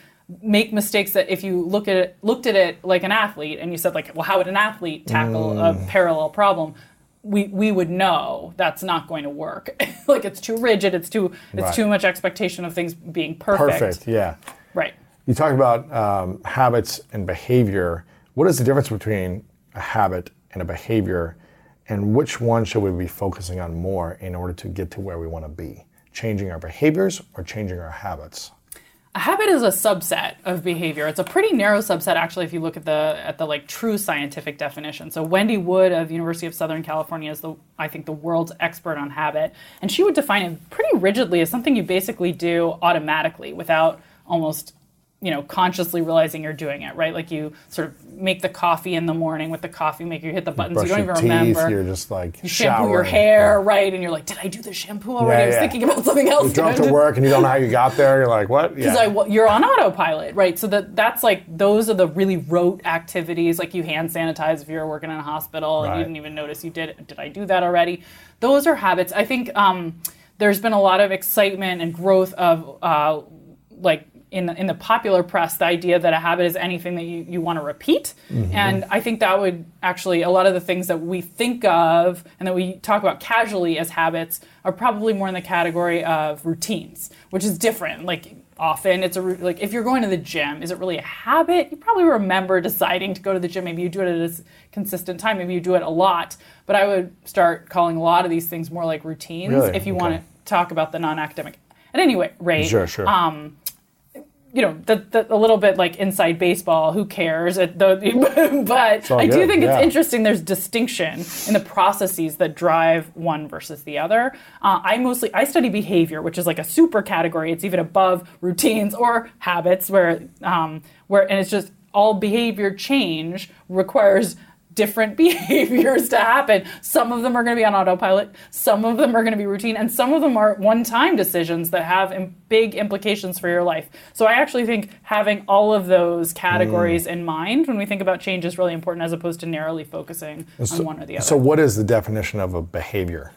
make mistakes that if you look at it, looked at it like an athlete and you said like well how would an athlete tackle Mm. a parallel problem we we would know that's not going to work (laughs) like it's too rigid it's too it's Right. too much expectation of things being perfect, Perfect, yeah. right You talk about um, habits and behavior. What is the difference between a habit and a behavior, and which one should we be focusing on more in order to get to where we want to be? Changing our behaviors or changing our habits? A habit is a subset of behavior. It's a pretty narrow subset, actually, if you look at the at the like true scientific definition. So Wendy Wood of University of Southern California is the I think the world's expert on habit, and she would define it pretty rigidly as something you basically do automatically without almost you know consciously realizing you're doing it right like you sort of make the coffee in the morning with the coffee maker you hit the buttons Brush you don't your even teeth, remember you're just like you shampoo your showering. hair right and you're like did i do the shampoo already Yeah, i was thinking about something else You drove to work and you don't know how you got there. You're like, what? Yeah. because I, well, you're on autopilot, right? So that that's like those are the really rote activities, like you hand sanitize if you're working in a hospital and you didn't even notice you did. Did I do that already? Those are habits. I think um, there's been a lot of excitement and growth of uh, like. In the, in the popular press, the idea that a habit is anything that you, you want to repeat. And I think that would actually, a lot of the things that we think of and that we talk about casually as habits are probably more in the category of routines, which is different. Like often it's a like if you're going to the gym is it really a habit you probably remember deciding to go to the gym maybe you do it at a consistent time maybe you do it a lot but i would start calling a lot of these things more like routines Really? if you Okay. want to talk about the non-academic at any rate Sure, sure. um, you know, the, the, a little bit like inside baseball. Who cares? The, (laughs) but I do good, think yeah. it's interesting. There's distinction in the processes that drive one versus the other. Uh, I mostly I study behavior, which is like a super category. It's even above routines or habits, where um, where and it's just all behavior change requires different (laughs) behaviors to happen. Some of them are going to be on autopilot, some of them are going to be routine, and some of them are one time decisions that have im- big implications for your life. So I actually think having all of those categories Mm. in mind when we think about change is really important as opposed to narrowly focusing on one or the other. so, what is the definition of a behavior?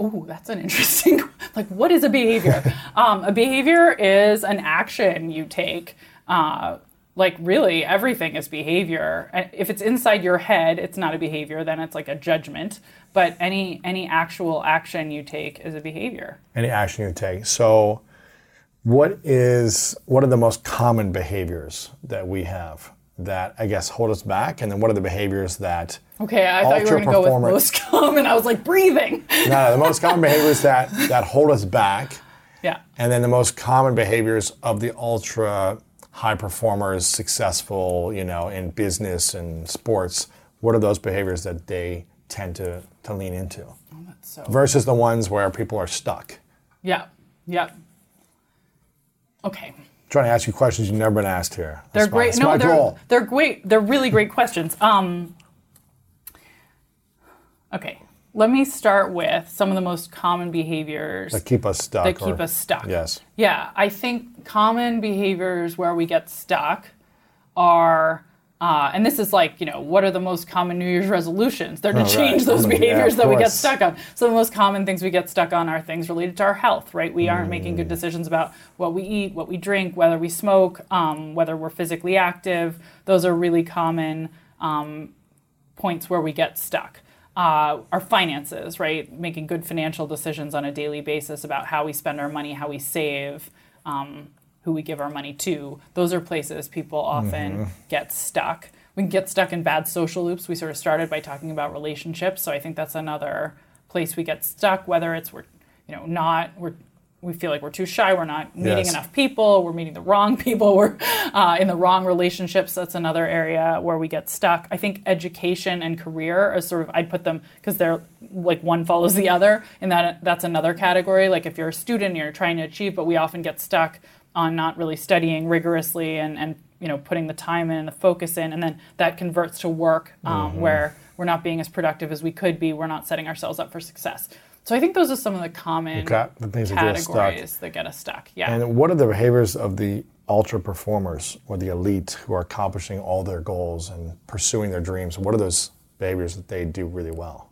Oh, that's an interesting. (laughs) Like, what is a behavior? (laughs) um, a behavior is an action you take. Uh, like, really, everything is behavior. If it's inside your head, it's not a behavior. Then it's like a judgment. But any any actual action you take is a behavior. Any action you take. So, what is what are the most common behaviors that we have that I guess hold us back, and then what are the behaviors that Okay, I thought you were going to go with most (laughs) common. I was like breathing. no, no, the most common behaviors that that hold us back, yeah. and then the most common behaviors of the ultra high performers, successful, you know, in business and sports. What are those behaviors that they tend to to lean into So versus the ones where people are stuck? Yeah, yeah. Okay. trying to ask you questions you've never been asked here. That's They're my- great. no, they're goal. they're great. They're really great questions. Um, okay, let me start with some of the most common behaviors That keep us stuck. that or- keep us stuck. Yes. Yeah, I think common behaviors where we get stuck are. Uh, and this is like, you know, what are the most common New Year's resolutions? They're to Oh, right. change those Mm, yeah, behaviors of that we get stuck on. So the most common things we get stuck on are things related to our health, right? We aren't making Mm. good decisions about what we eat, what we drink, whether we smoke, um, whether we're physically active. Those are really common um, points where we get stuck. Uh, our finances, right? Making good financial decisions on a daily basis about how we spend our money, how we save, um, who we give our money to. Those are places people often Mm-hmm. get stuck. We can get stuck in bad social loops. We sort of started by talking about relationships, so I think that's another place we get stuck. Whether it's we're, you know, not we're we feel like we're too shy, we're not meeting Yes. enough people, we're meeting the wrong (laughs) people, we're uh, in the wrong relationships. That's another area where we get stuck. I think education and career are sort of I'd put them because they're like one follows the other, and that that's another category. Like if you're a student, and you're trying to achieve, but we often get stuck on not really studying rigorously and and you know putting the time in and the focus in, and then that converts to work um, where we're not being as productive as we could be. We're not setting ourselves up for success. So I think those are some of the common the things that get us stuck. categories that get us stuck. Yeah. And what are the behaviors of the ultra performers or the elite who are accomplishing all their goals and pursuing their dreams? What are those behaviors that they do really well?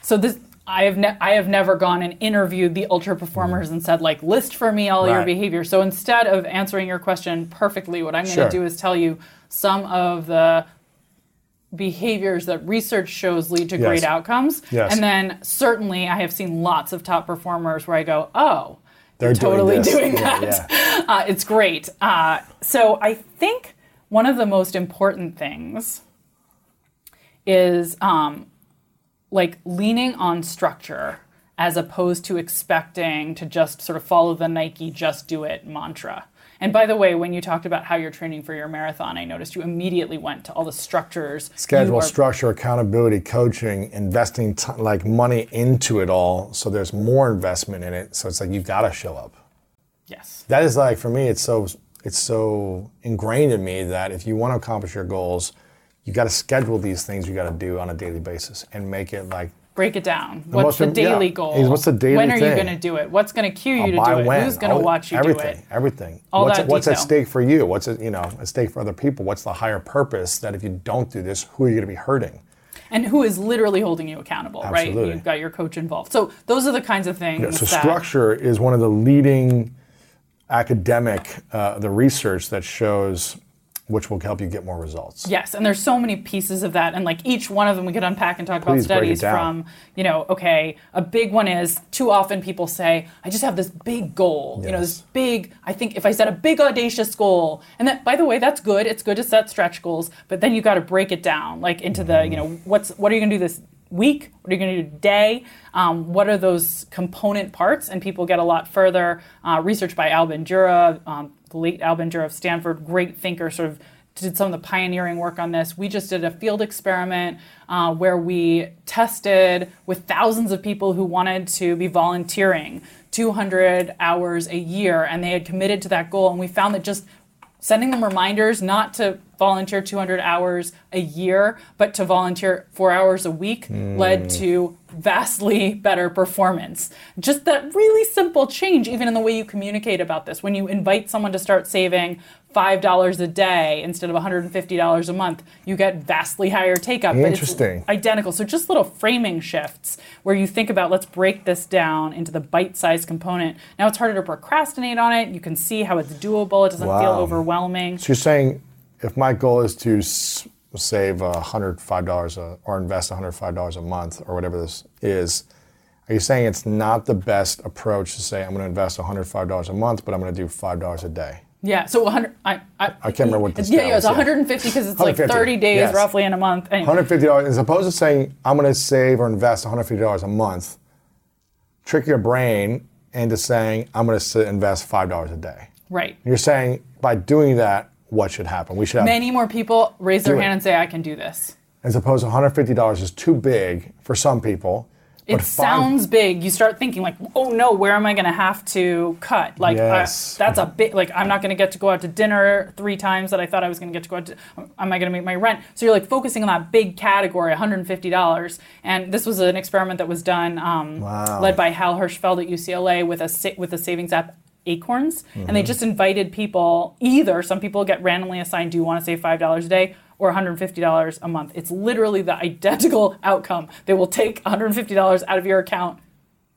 so this I have ne- I have never gone and interviewed the ultra performers mm. and said like list for me all your Right. behaviors. So instead of answering your question perfectly, what I'm going Sure. to do is tell you some of the behaviors that research shows lead to great outcomes. Yes. And then certainly I have seen lots of top performers where I go, "Oh, They're doing totally this. doing Yeah, that." yeah. (laughs) Uh, it's great. Uh, so I think one of the most important things is um, like leaning on structure as opposed to expecting to just sort of follow the Nike just do it mantra. And by the way, when you talked about how you're training for your marathon, I noticed you immediately went to all the structures. Schedule, are- structure, accountability, coaching, investing t- like money into it all, so there's more investment in it. So it's like you've got to show up. Yes. That is like for me, it's so it's so ingrained in me that if you want to accomplish your goals, you got to schedule these things you got to do on a daily basis and make it like Break it down. What's the im- yeah. daily goal? What's the daily When are you going to do it? What's going to cue you to do it? when, Who's going to watch you everything, do it? everything. All what's, that what's at stake for you? What's at, you know at stake for other people? What's the higher purpose that if you don't do this, who are you going to be hurting? And who is literally holding you accountable, right? Absolutely. You've got your coach involved. So those are the kinds of things So that structure is one of the leading academic uh, the research that shows which will help you get more results. Yes, and there's so many pieces of that, and like each one of them we could unpack and talk about Please it studies from, you know, okay, a big one is too often people say, I just have this big goal, you know, this big, I think if I set a big audacious goal, and that, by the way, that's good, it's good to set stretch goals, but then you got to break it down, like into the, you know, what's, what are you going to do this week? What are you going to do today? Um, what are those component parts? And people get a lot further. Uh, research by Al Bandura, um, the late Al Bandura of Stanford, great thinker, sort of did some of the pioneering work on this. We just did a field experiment uh, where we tested with thousands of people who wanted to be volunteering 200 hours a year, and they had committed to that goal. And we found that just sending them reminders not to volunteer 200 hours a year, but to volunteer four hours a week led to vastly better performance. Just that really simple change, even in the way you communicate about this. When you invite someone to start saving $5 a day instead of $150 a month, you get vastly higher take up. Interesting. it's identical. So just little framing shifts where you think about let's break this down into the bite-sized component. Now it's harder to procrastinate on it. You can see how it's doable. It doesn't feel overwhelming. So you're saying if my goal is to save uh, $105 a, or invest $105 a month or whatever this is, are you saying it's not the best approach to say I'm going to invest $105 a month, but I'm going to do $5 a day? Yeah, so 100. I, I, I can't remember what the Yeah, yeah, it's was, 150 because it's like 30 days yes. roughly in a month. Anyway, $150 as opposed to saying I'm going to save or invest $150 a month, trick your brain into saying I'm going to invest $5 a day. right. You're saying by doing that, what should happen? We should have Many more people raise their Do it. hand and say, "I can do this." as opposed to $150 is too big for some people, It But five- sounds big. You start thinking like, oh no, where am I going to have to cut? Like, I- that's a big. Like, I'm not going to get to go out to dinner three times that I thought I was going to get to go out. To, am I going to make my rent? So you're like focusing on that big category, 150 dollars. And this was an experiment that was done, um, Wow. led by Hal Hershfield at UCLA with a with a savings app. Acorns, and they Mm-hmm. just invited people. Either some people get randomly assigned, "Do you want to save five dollars a day?" or $150 a month. It's literally the (laughs) identical outcome. They will take $150 out of your account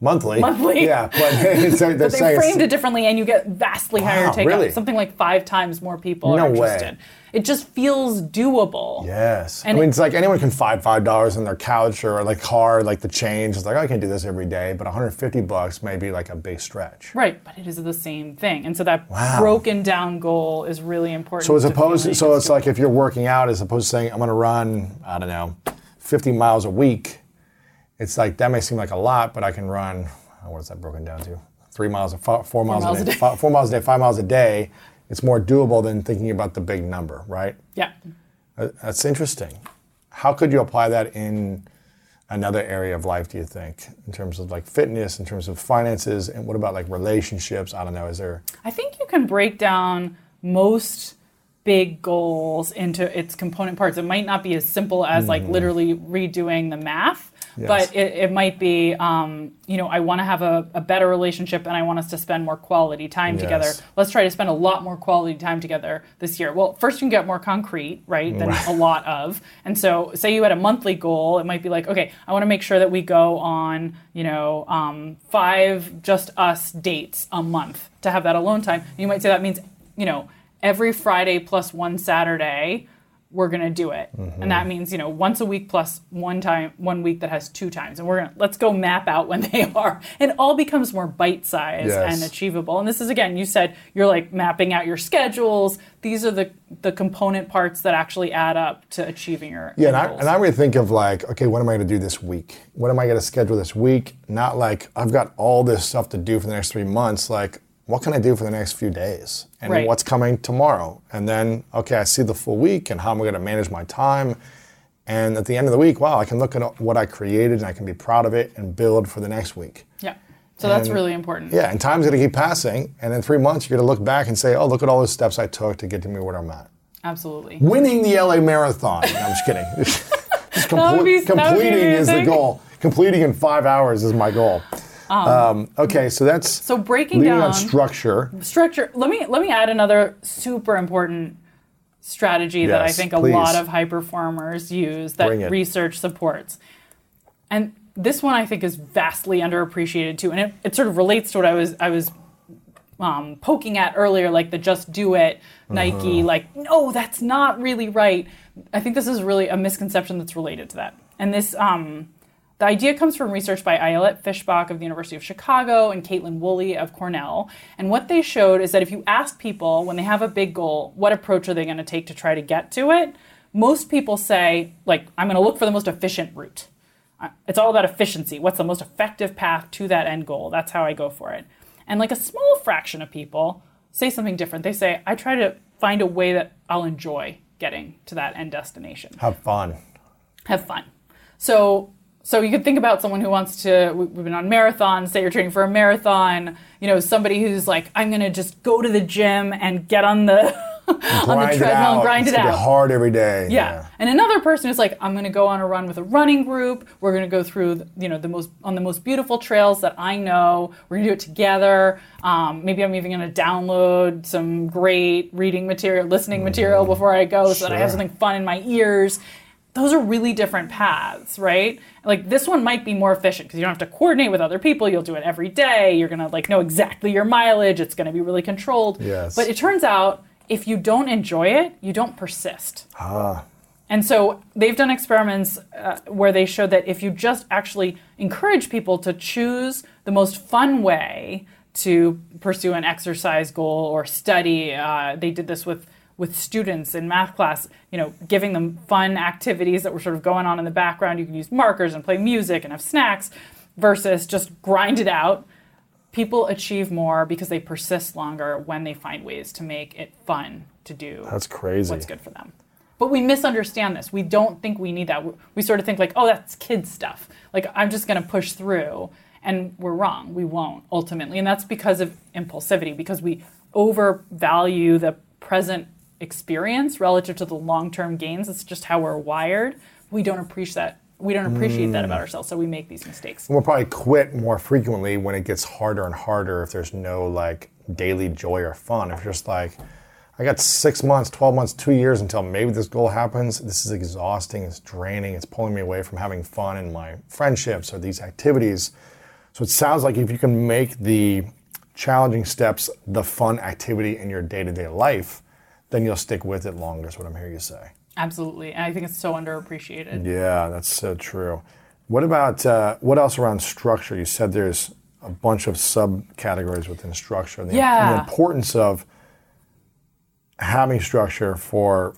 monthly. Monthly. Yeah, but (laughs) (laughs) But they framed it differently, and you get vastly higher Wow, takeout. really? Something like five times more people No are way. It just feels doable. Yes. And I mean, it- it's like anyone can find five dollars in their couch or like car, like the change. It's like oh, I can do this every day, but 150 bucks may be like a big stretch. Right, but it is the same thing, and so that Wow. broken down goal is really important. So as opposed, feeling so it's like if you're working out, as opposed to saying I'm going to run, I don't know, 50 miles a week. It's like that may seem like a lot, but I can run. oh, What is that broken down to? Three miles, four, four miles, miles a a day, day. Four miles a day, five miles a day. It's more doable than thinking about the big number, right? yeah. Uh, that's interesting. How could you apply that in another area of life, do you think, in terms of like fitness, in terms of finances, and what about like relationships? I don't know. Is there, I think you can break down most big goals into its component parts. It might not be as simple as like mm-hmm. literally redoing the math, Yes. but it, it might be, um, you know, I want to have a, a better relationship and I want us to spend more quality time together. Let's try to spend a lot more quality time together this year. Well, first you can get more concrete, right, than a lot of. And so, say you had a monthly goal, it might be like, okay, I want to make sure that we go on, you know, um, five just us dates a month to have that alone time. You might say that means, you know, every Friday plus one Saturday, we're going to do it. And that mm-hmm. means, you know, once a week plus one time, one week that has two times. And we're going to, let's go map out when (laughs) they are. It all becomes more bite sized Yes. and achievable. And this is, again, you said you're like mapping out your schedules. These are the, the component parts that actually add up to achieving your, yeah, and I, and I really think of like, okay, what am I going to do this week? What am I going to schedule this week? Not like I've got all this stuff to do for the next three months. Like, what can I do for the next few days? And Right. what's coming tomorrow? And then, okay, I see the full week and how am I going to manage my time? And at the end of the week, wow, I can look at what I created and I can be proud of it and build for the next week. yeah. So that's really important. Yeah, and time's going to keep passing. And in three months, you're going to look back and say, oh, look at all the steps I took to get to me where I'm at. Absolutely. Winning the LA Marathon. No, I'm just kidding. (laughs) Just That would be- comple- that would be completing is the goal. Completing in five hours is my goal. Um, okay, so that's So breaking down on structure. structure let me let me add another super important strategy that i Yes, think a please. lot of high performers use that research supports. And this one i think is vastly underappreciated too and it, it sort of relates to what i was i was um, poking at earlier like the just do it nike like no that's not really right. I think this is really a misconception that's related to that. And this um, the idea comes from research by Ayelet Fishbach of the University of Chicago and Kaitlin Woolley of Cornell. And what they showed is that if you ask people when they have a big goal, what approach are they going to take to try to get to it? Most people say, like, I'm going to look for the most efficient route. Uh, It's all about efficiency. What's the most effective path to that end goal? That's how I go for it. And like a small fraction of people say something different. They say, I try to find a way that I'll enjoy getting to that end destination Have fun. have fun. So so you could think about someone who wants to we- we've been on marathons, say you're training for a marathon, you know, somebody who's like I'm going to just go to the gym and get on the (laughs) on the treadmill and grind it's it out. Hard every day. Yeah. And another person is like, I'm going to go on a run with a running group. We're going to go through, you know, the most on the most beautiful trails that I know. We're going to do it together. Um, maybe I'm even going to download some great reading material, listening material before I go, so that I have something fun in my ears. Those are really different paths, right? Like this one might be more efficient because you don't have to coordinate with other people. You'll do it every day. You're to like know exactly your mileage. It's to be really controlled. Yes. But it turns out if you don't enjoy it, you don't persist. Ah. And so they've done experiments uh, where they show that if you just actually encourage people to choose the most fun way to pursue an exercise goal or study, uh, they did this with with students in math class, you know, giving them fun activities that were sort of going on in the background. You can use markers and play music and have snacks versus just grind it out. People achieve more because they persist longer when they find ways to make it fun to do That's crazy. what's good for them. But we misunderstand this. We don't think we need that. We sort of think like, oh, that's kid stuff. Like I'm just going to push through, and we're wrong. We won't ultimately, and that's because of impulsivity. Because we overvalue the present experience relative to the long-term gains. It's just how we're wired. We don't appreciate that. We don't appreciate that about mm. ourselves, so we make these mistakes. We'll probably quit more frequently when it gets harder and harder if there's no like daily joy or fun. If you're just like, I got six months, 12 months, two years until maybe this goal happens. This is exhausting, it's draining, it's pulling me away from having fun in my friendships or these activities. So it sounds like if you can make the challenging steps the fun activity in your day to day life, then you'll stick with it longer, is what I'm hearing you say. Absolutely, and I think it's so underappreciated. Yeah, that's so true. What about uh, what else around structure? You said there's a bunch of subcategories within structure. And the, Yeah. and the importance of having structure for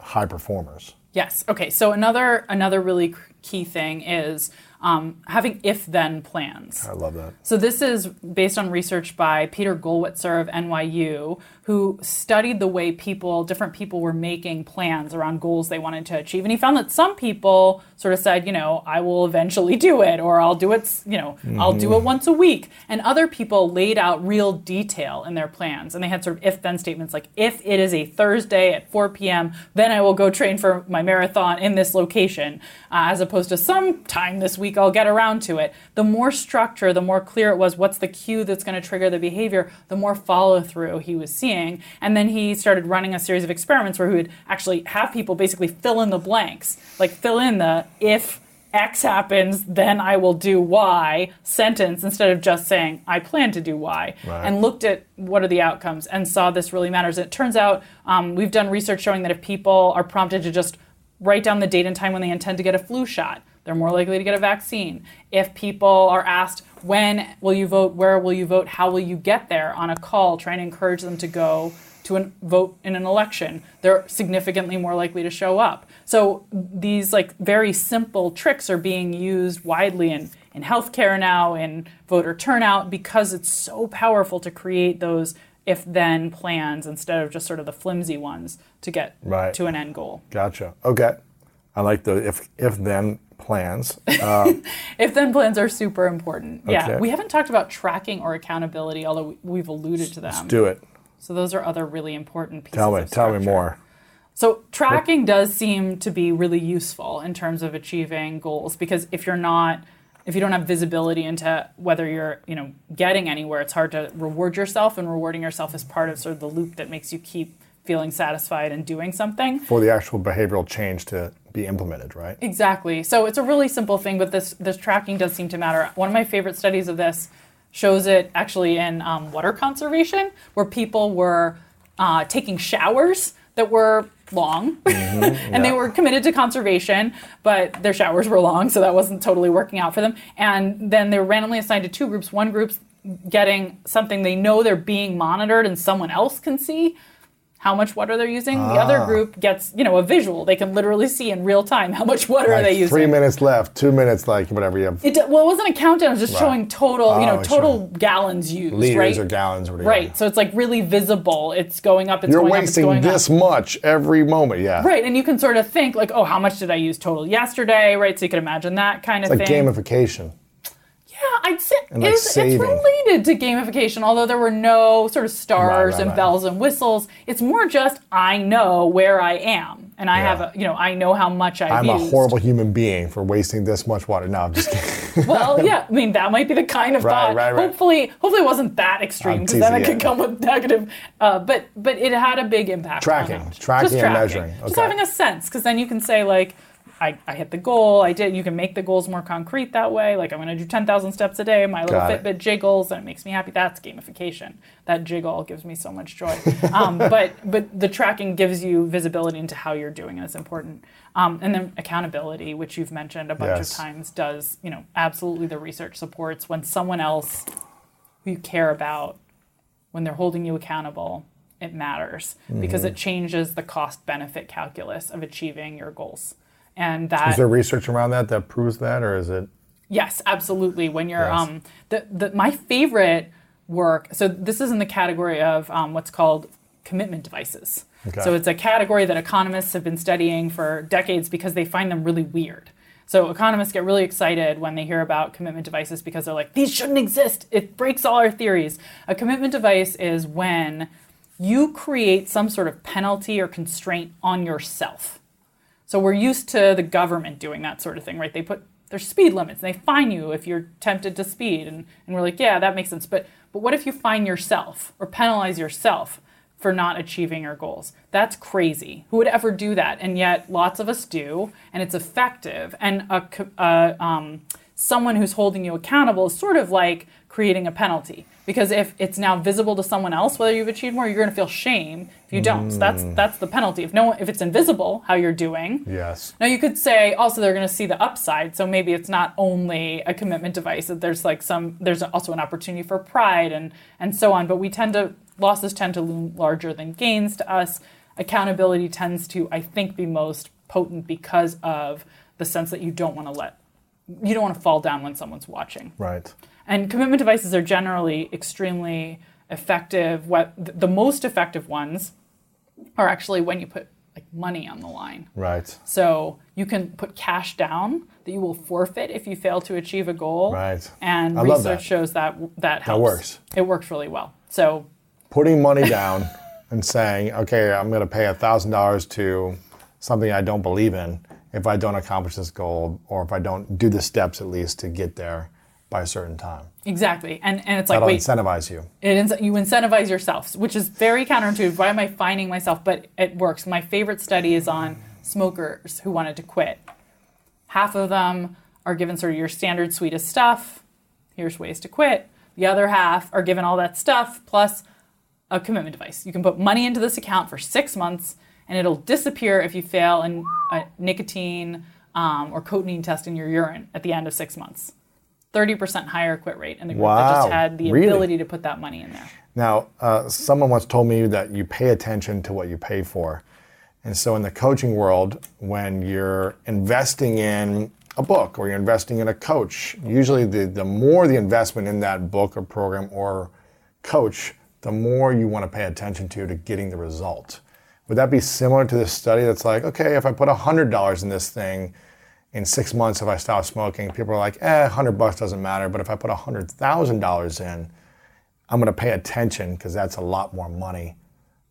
high performers. Yes. Okay. So another another really key thing is um, having if-then plans. I love that. So this is based on research by Peter Gollwitzer of NYU, who studied the way people, different people, were making plans around goals they wanted to achieve, and he found that some people sort of said, you know, I will eventually do it, or I'll do it, you know, I'll do it once a week, and other people laid out real detail in their plans, and they had sort of if-then statements like, if it is a Thursday at 4 p.m., then I will go train for my marathon in this location, uh, as opposed to sometime this week I'll get around to it. The more structure, the more clear it was what's the cue that's going to trigger the behavior, the more follow through he was seeing. And then he started running a series of experiments where he would actually have people basically fill in the blanks, like fill in the if X happens, then I will do Y sentence instead of just saying I plan to do Y. Right. And looked at what are the outcomes and saw this really matters. And It turns out um, we've done research showing that if people are prompted to just write down the date and time when they intend to get a flu shot, they're more likely to get a vaccine. If people are asked, when will you vote, where will you vote, how will you get there on a call, trying to encourage them to go to an, vote in an election, they're significantly more likely to show up. So these like very simple tricks are being used widely in, in healthcare now, in voter turnout, because it's so powerful to create those if then plans instead of just sort of the flimsy ones to get Right. to an end goal. Gotcha. Okay. I like the if if then plans. (laughs) Uh, If then plans are super important. Okay. Yeah. We haven't talked about tracking or accountability, although we- we've alluded to them. do it. So those are other really important pieces. Tell me. Tell me more. So tracking does seem to be really useful in terms of achieving goals because if you're not if you don't have visibility into whether you're, you know, getting anywhere, it's hard to reward yourself and rewarding yourself is part of sort of the loop that makes you keep feeling satisfied and doing something. For the actual behavioral change to be implemented, right? Exactly. So it's a really simple thing, but this this tracking does seem to matter. One of my favorite studies of this shows it actually in um, water conservation, where people were uh, taking showers that were long, (laughs) and they were committed to conservation, but their showers were long, so that wasn't totally working out for them. And then they were randomly assigned to two groups. One group's getting something they know they're being monitored, and someone else can see how much water they're using. The Ah. other group gets, you know, a visual. They can literally see in real time how much water are they using. three minutes left, two minutes, like whatever you have. It, well, it wasn't a countdown. It was just Right. showing total, you know, Oh, total gallons used, liters right? or gallons or whatever. Right. So it's like really visible. It's going up. It's You're going up. It's wasting going this up. much every moment. Yeah. Right, and you can sort of think like, oh, how much did I use total yesterday? Right. So you can imagine that kind of thing. Like thing. gamification. Yeah, I'd say And, like, it's, it's related to gamification, although there were no sort of stars right, and right. bells and whistles. It's more just I know where I am, and I Yeah. have a, you know, I know how much I've I'm used. a horrible human being for wasting this much water. No, I'm just kidding. (laughs) Well, (laughs) yeah, I mean that might be the kind of Right, thought. right, right. Hopefully, hopefully it wasn't that extreme because then it could come with negative. Uh, but but it had a big impact. Tracking. Tracking and measuring. Just having a sense, because then you can say like. I, I hit the goal. I did. You can make the goals more concrete that way. Like I'm going to do 10,000 steps a day. My little Got it. Fitbit jiggles, and it makes me happy. That's gamification. That jiggle gives me so much joy. Um, (laughs) but but the tracking gives you visibility into how you're doing, and it's important. Um, and then accountability, which you've mentioned a bunch Yes. of times, does you know absolutely the research supports when someone else who you care about when they're holding you accountable it matters because Mm-hmm. it changes the cost benefit calculus of achieving your goals and that Is there research around that that proves that, or is it? Yes, absolutely. When you're Yes. um the, the my favorite work, so this is in the category of um, what's called commitment devices. Okay. So it's a category that economists have been studying for decades because they find them really weird. So economists get really excited when they hear about commitment devices because they're like, these shouldn't exist. It breaks all our theories. A commitment device is when you create some sort of penalty or constraint on yourself. So we're used to the government doing that sort of thing, right? They put there's speed limits and they fine you if you're tempted to speed and, and we're like, yeah, that makes sense. But but what if you fine yourself or penalize yourself for not achieving your goals? That's crazy. Who would ever do that? And yet lots of us do, and it's effective. And a, uh, um, someone who's holding you accountable is sort of like creating a penalty because if it's now visible to someone else whether you've achieved more you're going to feel shame if you don't. So that's mm. that's the penalty. If no one, if it's invisible how you're doing Yes. now you could say also they're going to see the upside. So maybe it's not only a commitment device that there's like some there's also an opportunity for pride and and so on. But we tend to losses tend to loom larger than gains to us. Accountability tends to i think be most potent because of the sense that you don't want to let you don't want to fall down when someone's watching. Right. And commitment devices are generally extremely effective. What the most effective ones are actually when you put like money on the line. Right. So you can put cash down that you will forfeit if you fail to achieve a goal. Right. And I research that. shows that that helps. works. It works really well. So Putting money down (laughs) and saying, okay, I'm going to pay $1,000 to something I don't believe in if I don't accomplish this goal or if I don't do the steps at least to get there by a certain time. exactly, and and it's like That'll wait, incentivize you. it you incentivize yourself, which is very counterintuitive. Why am I finding myself? But it works. My favorite study is on smokers who wanted to quit. Half of them are given sort of your standard suite of stuff. Here's ways to quit. The other half are given all that stuff plus a commitment device. You can put money into this account for six months, and it'll disappear if you fail in a nicotine um, or cotinine test in your urine at the end of six months. 30% higher quit rate in the group that just had the really? ability to put that money in there. Now, uh, someone once told me that you pay attention to what you pay for. And so, in the coaching world, when you're investing in a book or you're investing in a coach, usually the, the more the investment in that book or program or coach, the more you want to pay attention to to getting the result. Would that be similar to this study that's like, okay, if I put $100 in this thing, in six months, if I stop smoking, people are like, eh, 100 bucks doesn't matter. But if I put $100,000 in, I'm going to pay attention because that's a lot more money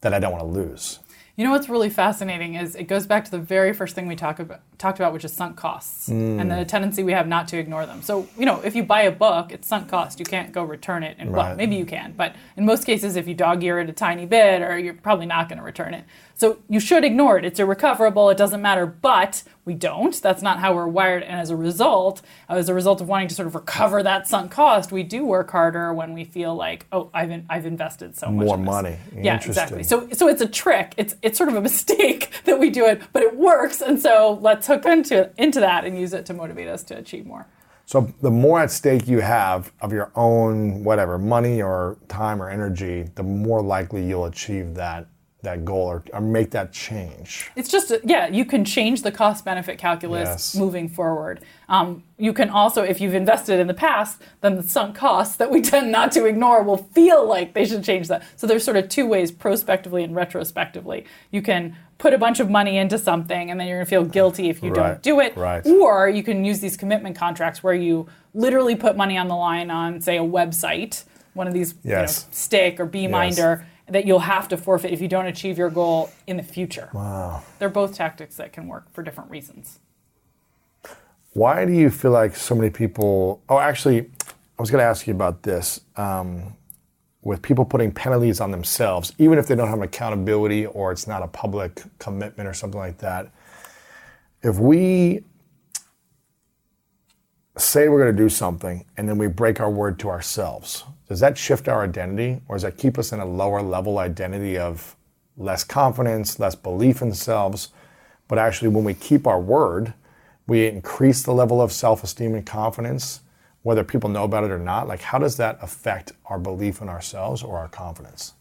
that I don't want to lose. You know what's really fascinating is it goes back to the very first thing we talk about, talked about, which is sunk costs, and the tendency we have not to ignore them. So, you know, if you buy a book, it's sunk cost. You can't go return it, and well, maybe you can, but in most cases, if you dog ear it a tiny bit, or you're probably not going to return it. So you should ignore it. It's irrecoverable. It doesn't matter, but we don't. That's not how we're wired, and as a result, uh, as a result of wanting to sort of recover that sunk cost, we do work harder when we feel like, oh, I've in, I've invested so much. More in money. Yeah, exactly. So so it's a trick. It's it's sort of a (laughs) mistake that we do it, but it works. And so let's hook into into that and use it to motivate us to achieve more. So the more at stake you have of your own whatever money or time or energy, the more likely you'll achieve that that goal or, or make that change. It's just yeah, you can change the cost benefit calculus Yes. moving forward. Um, you can also, if you've invested in the past, then the sunk costs that we (laughs) tend not to ignore will feel like they should change that. So there's sort of two ways, prospectively and retrospectively. You can put a bunch of money into something, and then you're going to feel guilty if you Right, don't do it. right. Or you can use these commitment contracts where you literally put money on the line on, say, a website, one of these, you know, Yes. stickK or Beeminder, that you'll have to forfeit if you don't achieve your goal in the future. Wow. They're both tactics that can work for different reasons. Why do you feel like so many people? Oh, actually, I was going to ask you about this. Um, with people putting penalties on themselves, even if they don't have accountability or it's not a public commitment or something like that, if we say we're going to do something and then we break our word to ourselves, does that shift our identity or does that keep us in a lower level identity of less confidence, less belief in themselves? But actually, when we keep our word, we increase the level of self esteem and confidence, whether people know about it or not. Like, how does that affect our belief in ourselves or our confidence?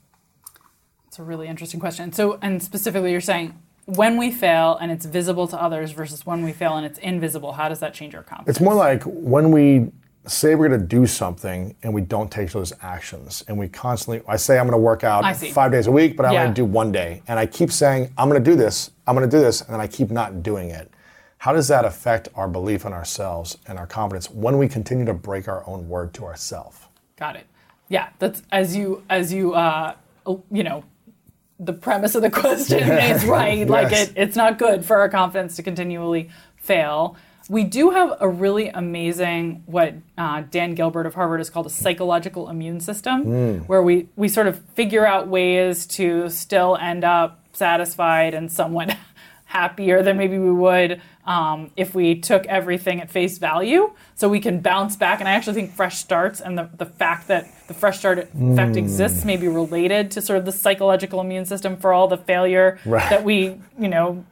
It's a really interesting question. So, and specifically, you're saying when we fail and it's visible to others versus when we fail and it's invisible, how does that change our confidence? It's more like when we say we're going to do something and we don't take those actions and we constantly i say i'm going to work out five days a week but i'm Yeah. going to do one day and i keep saying i'm going to do this i'm going to do this and then i keep not doing it how does that affect our belief in ourselves and our confidence when we continue to break our own word to ourselves Got it. Yeah, that's as you as you uh you know the premise of the (laughs) question is right. Like it, it's not good for our confidence to continually fail. We do have a really amazing what uh, Dan Gilbert of Harvard has called a psychological immune system, where we we sort of figure out ways to still end up satisfied and somewhat (laughs) happier than maybe we would um, if we took everything at face value. So we can bounce back. And I actually think fresh starts and the, the fact that the fresh start effect exists may be related to sort of the psychological immune system for all the failure Right. that we, you know,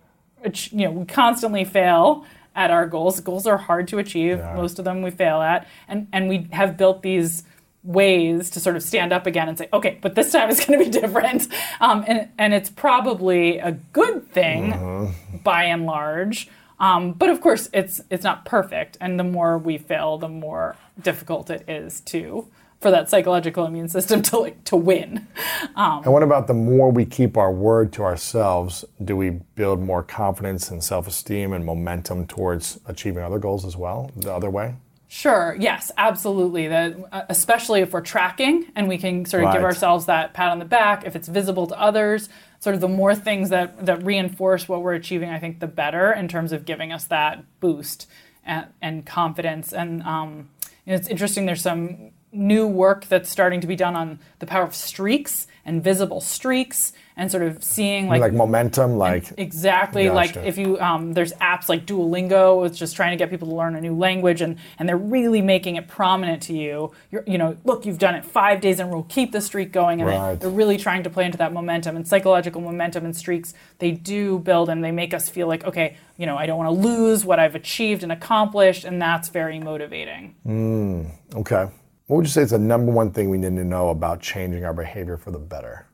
you know, we constantly fail at our goals. Goals are hard to achieve. Yeah. Most of them we fail at. And and we have built these ways to sort of stand up again and say, okay, but this time it's (laughs) going to be different. Um, and, and it's probably a good thing by and large. Um, but of course, it's it's not perfect, and the more we fail, the more difficult it is to for that psychological immune system (laughs) to like, to win. and what about the more we keep our word to ourselves do we build more confidence and self-esteem and momentum towards achieving other goals as well the other way Sure. Yes. Absolutely. That uh, especially if we're tracking and we can sort of give ourselves that pat on the back. If it's visible to others, sort of the more things that that reinforce what we're achieving, I think the better in terms of giving us that boost and, and confidence. And um, you know, it's interesting. There's some new work that's starting to be done on the power of streaks and visible streaks and sort of seeing like momentum like Exactly. Like if you, um, there's apps like Duolingo, it's just trying to get people to learn a new language, and and they're really making it prominent to you. You're, you know, look, you've done it five days in a row. Keep the streak going, and Right. they're really trying to play into that momentum and psychological momentum and streaks. They do build, and they make us feel like, okay, you know, I don't want to lose what I've achieved and accomplished, and that's very motivating. Okay. What would you say is the number one thing we need to know about changing our behavior for the better?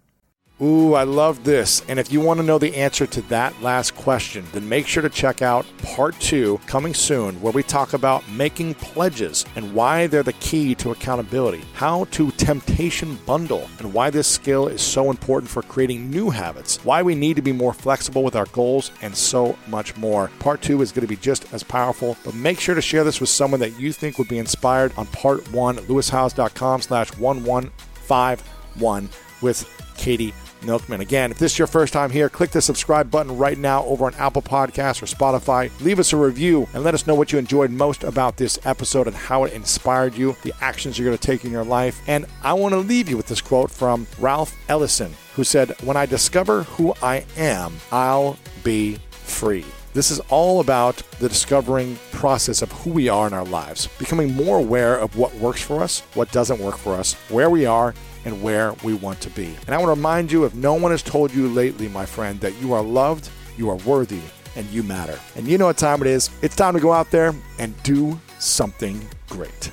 Ooh, I love this. And if you want to know the answer to that last question, then make sure to check out part two coming soon, where we talk about making pledges and why they're the key to accountability, how to temptation bundle, and why this skill is so important for creating new habits, why we need to be more flexible with our goals, and so much more. Part two is going to be just as powerful, but make sure to share this with someone that you think would be inspired on part one, lewishowes.com slash 1151 with Katy Milkman. Again, if this is your first time here, click the subscribe button right now over on Apple Podcasts or Spotify. Leave us a review and let us know what you enjoyed most about this episode and how it inspired you, the actions you're going to take in your life. And I want to leave you with this quote from Ralph Ellison, who said, When I discover who I am, I'll be free. This is all about the discovering process of who we are in our lives, becoming more aware of what works for us, what doesn't work for us, where we are, and where we want to be. And I want to remind you if no one has told you lately, my friend, that you are loved, you are worthy, and you matter. And you know what time it is. It's time to go out there and do something great.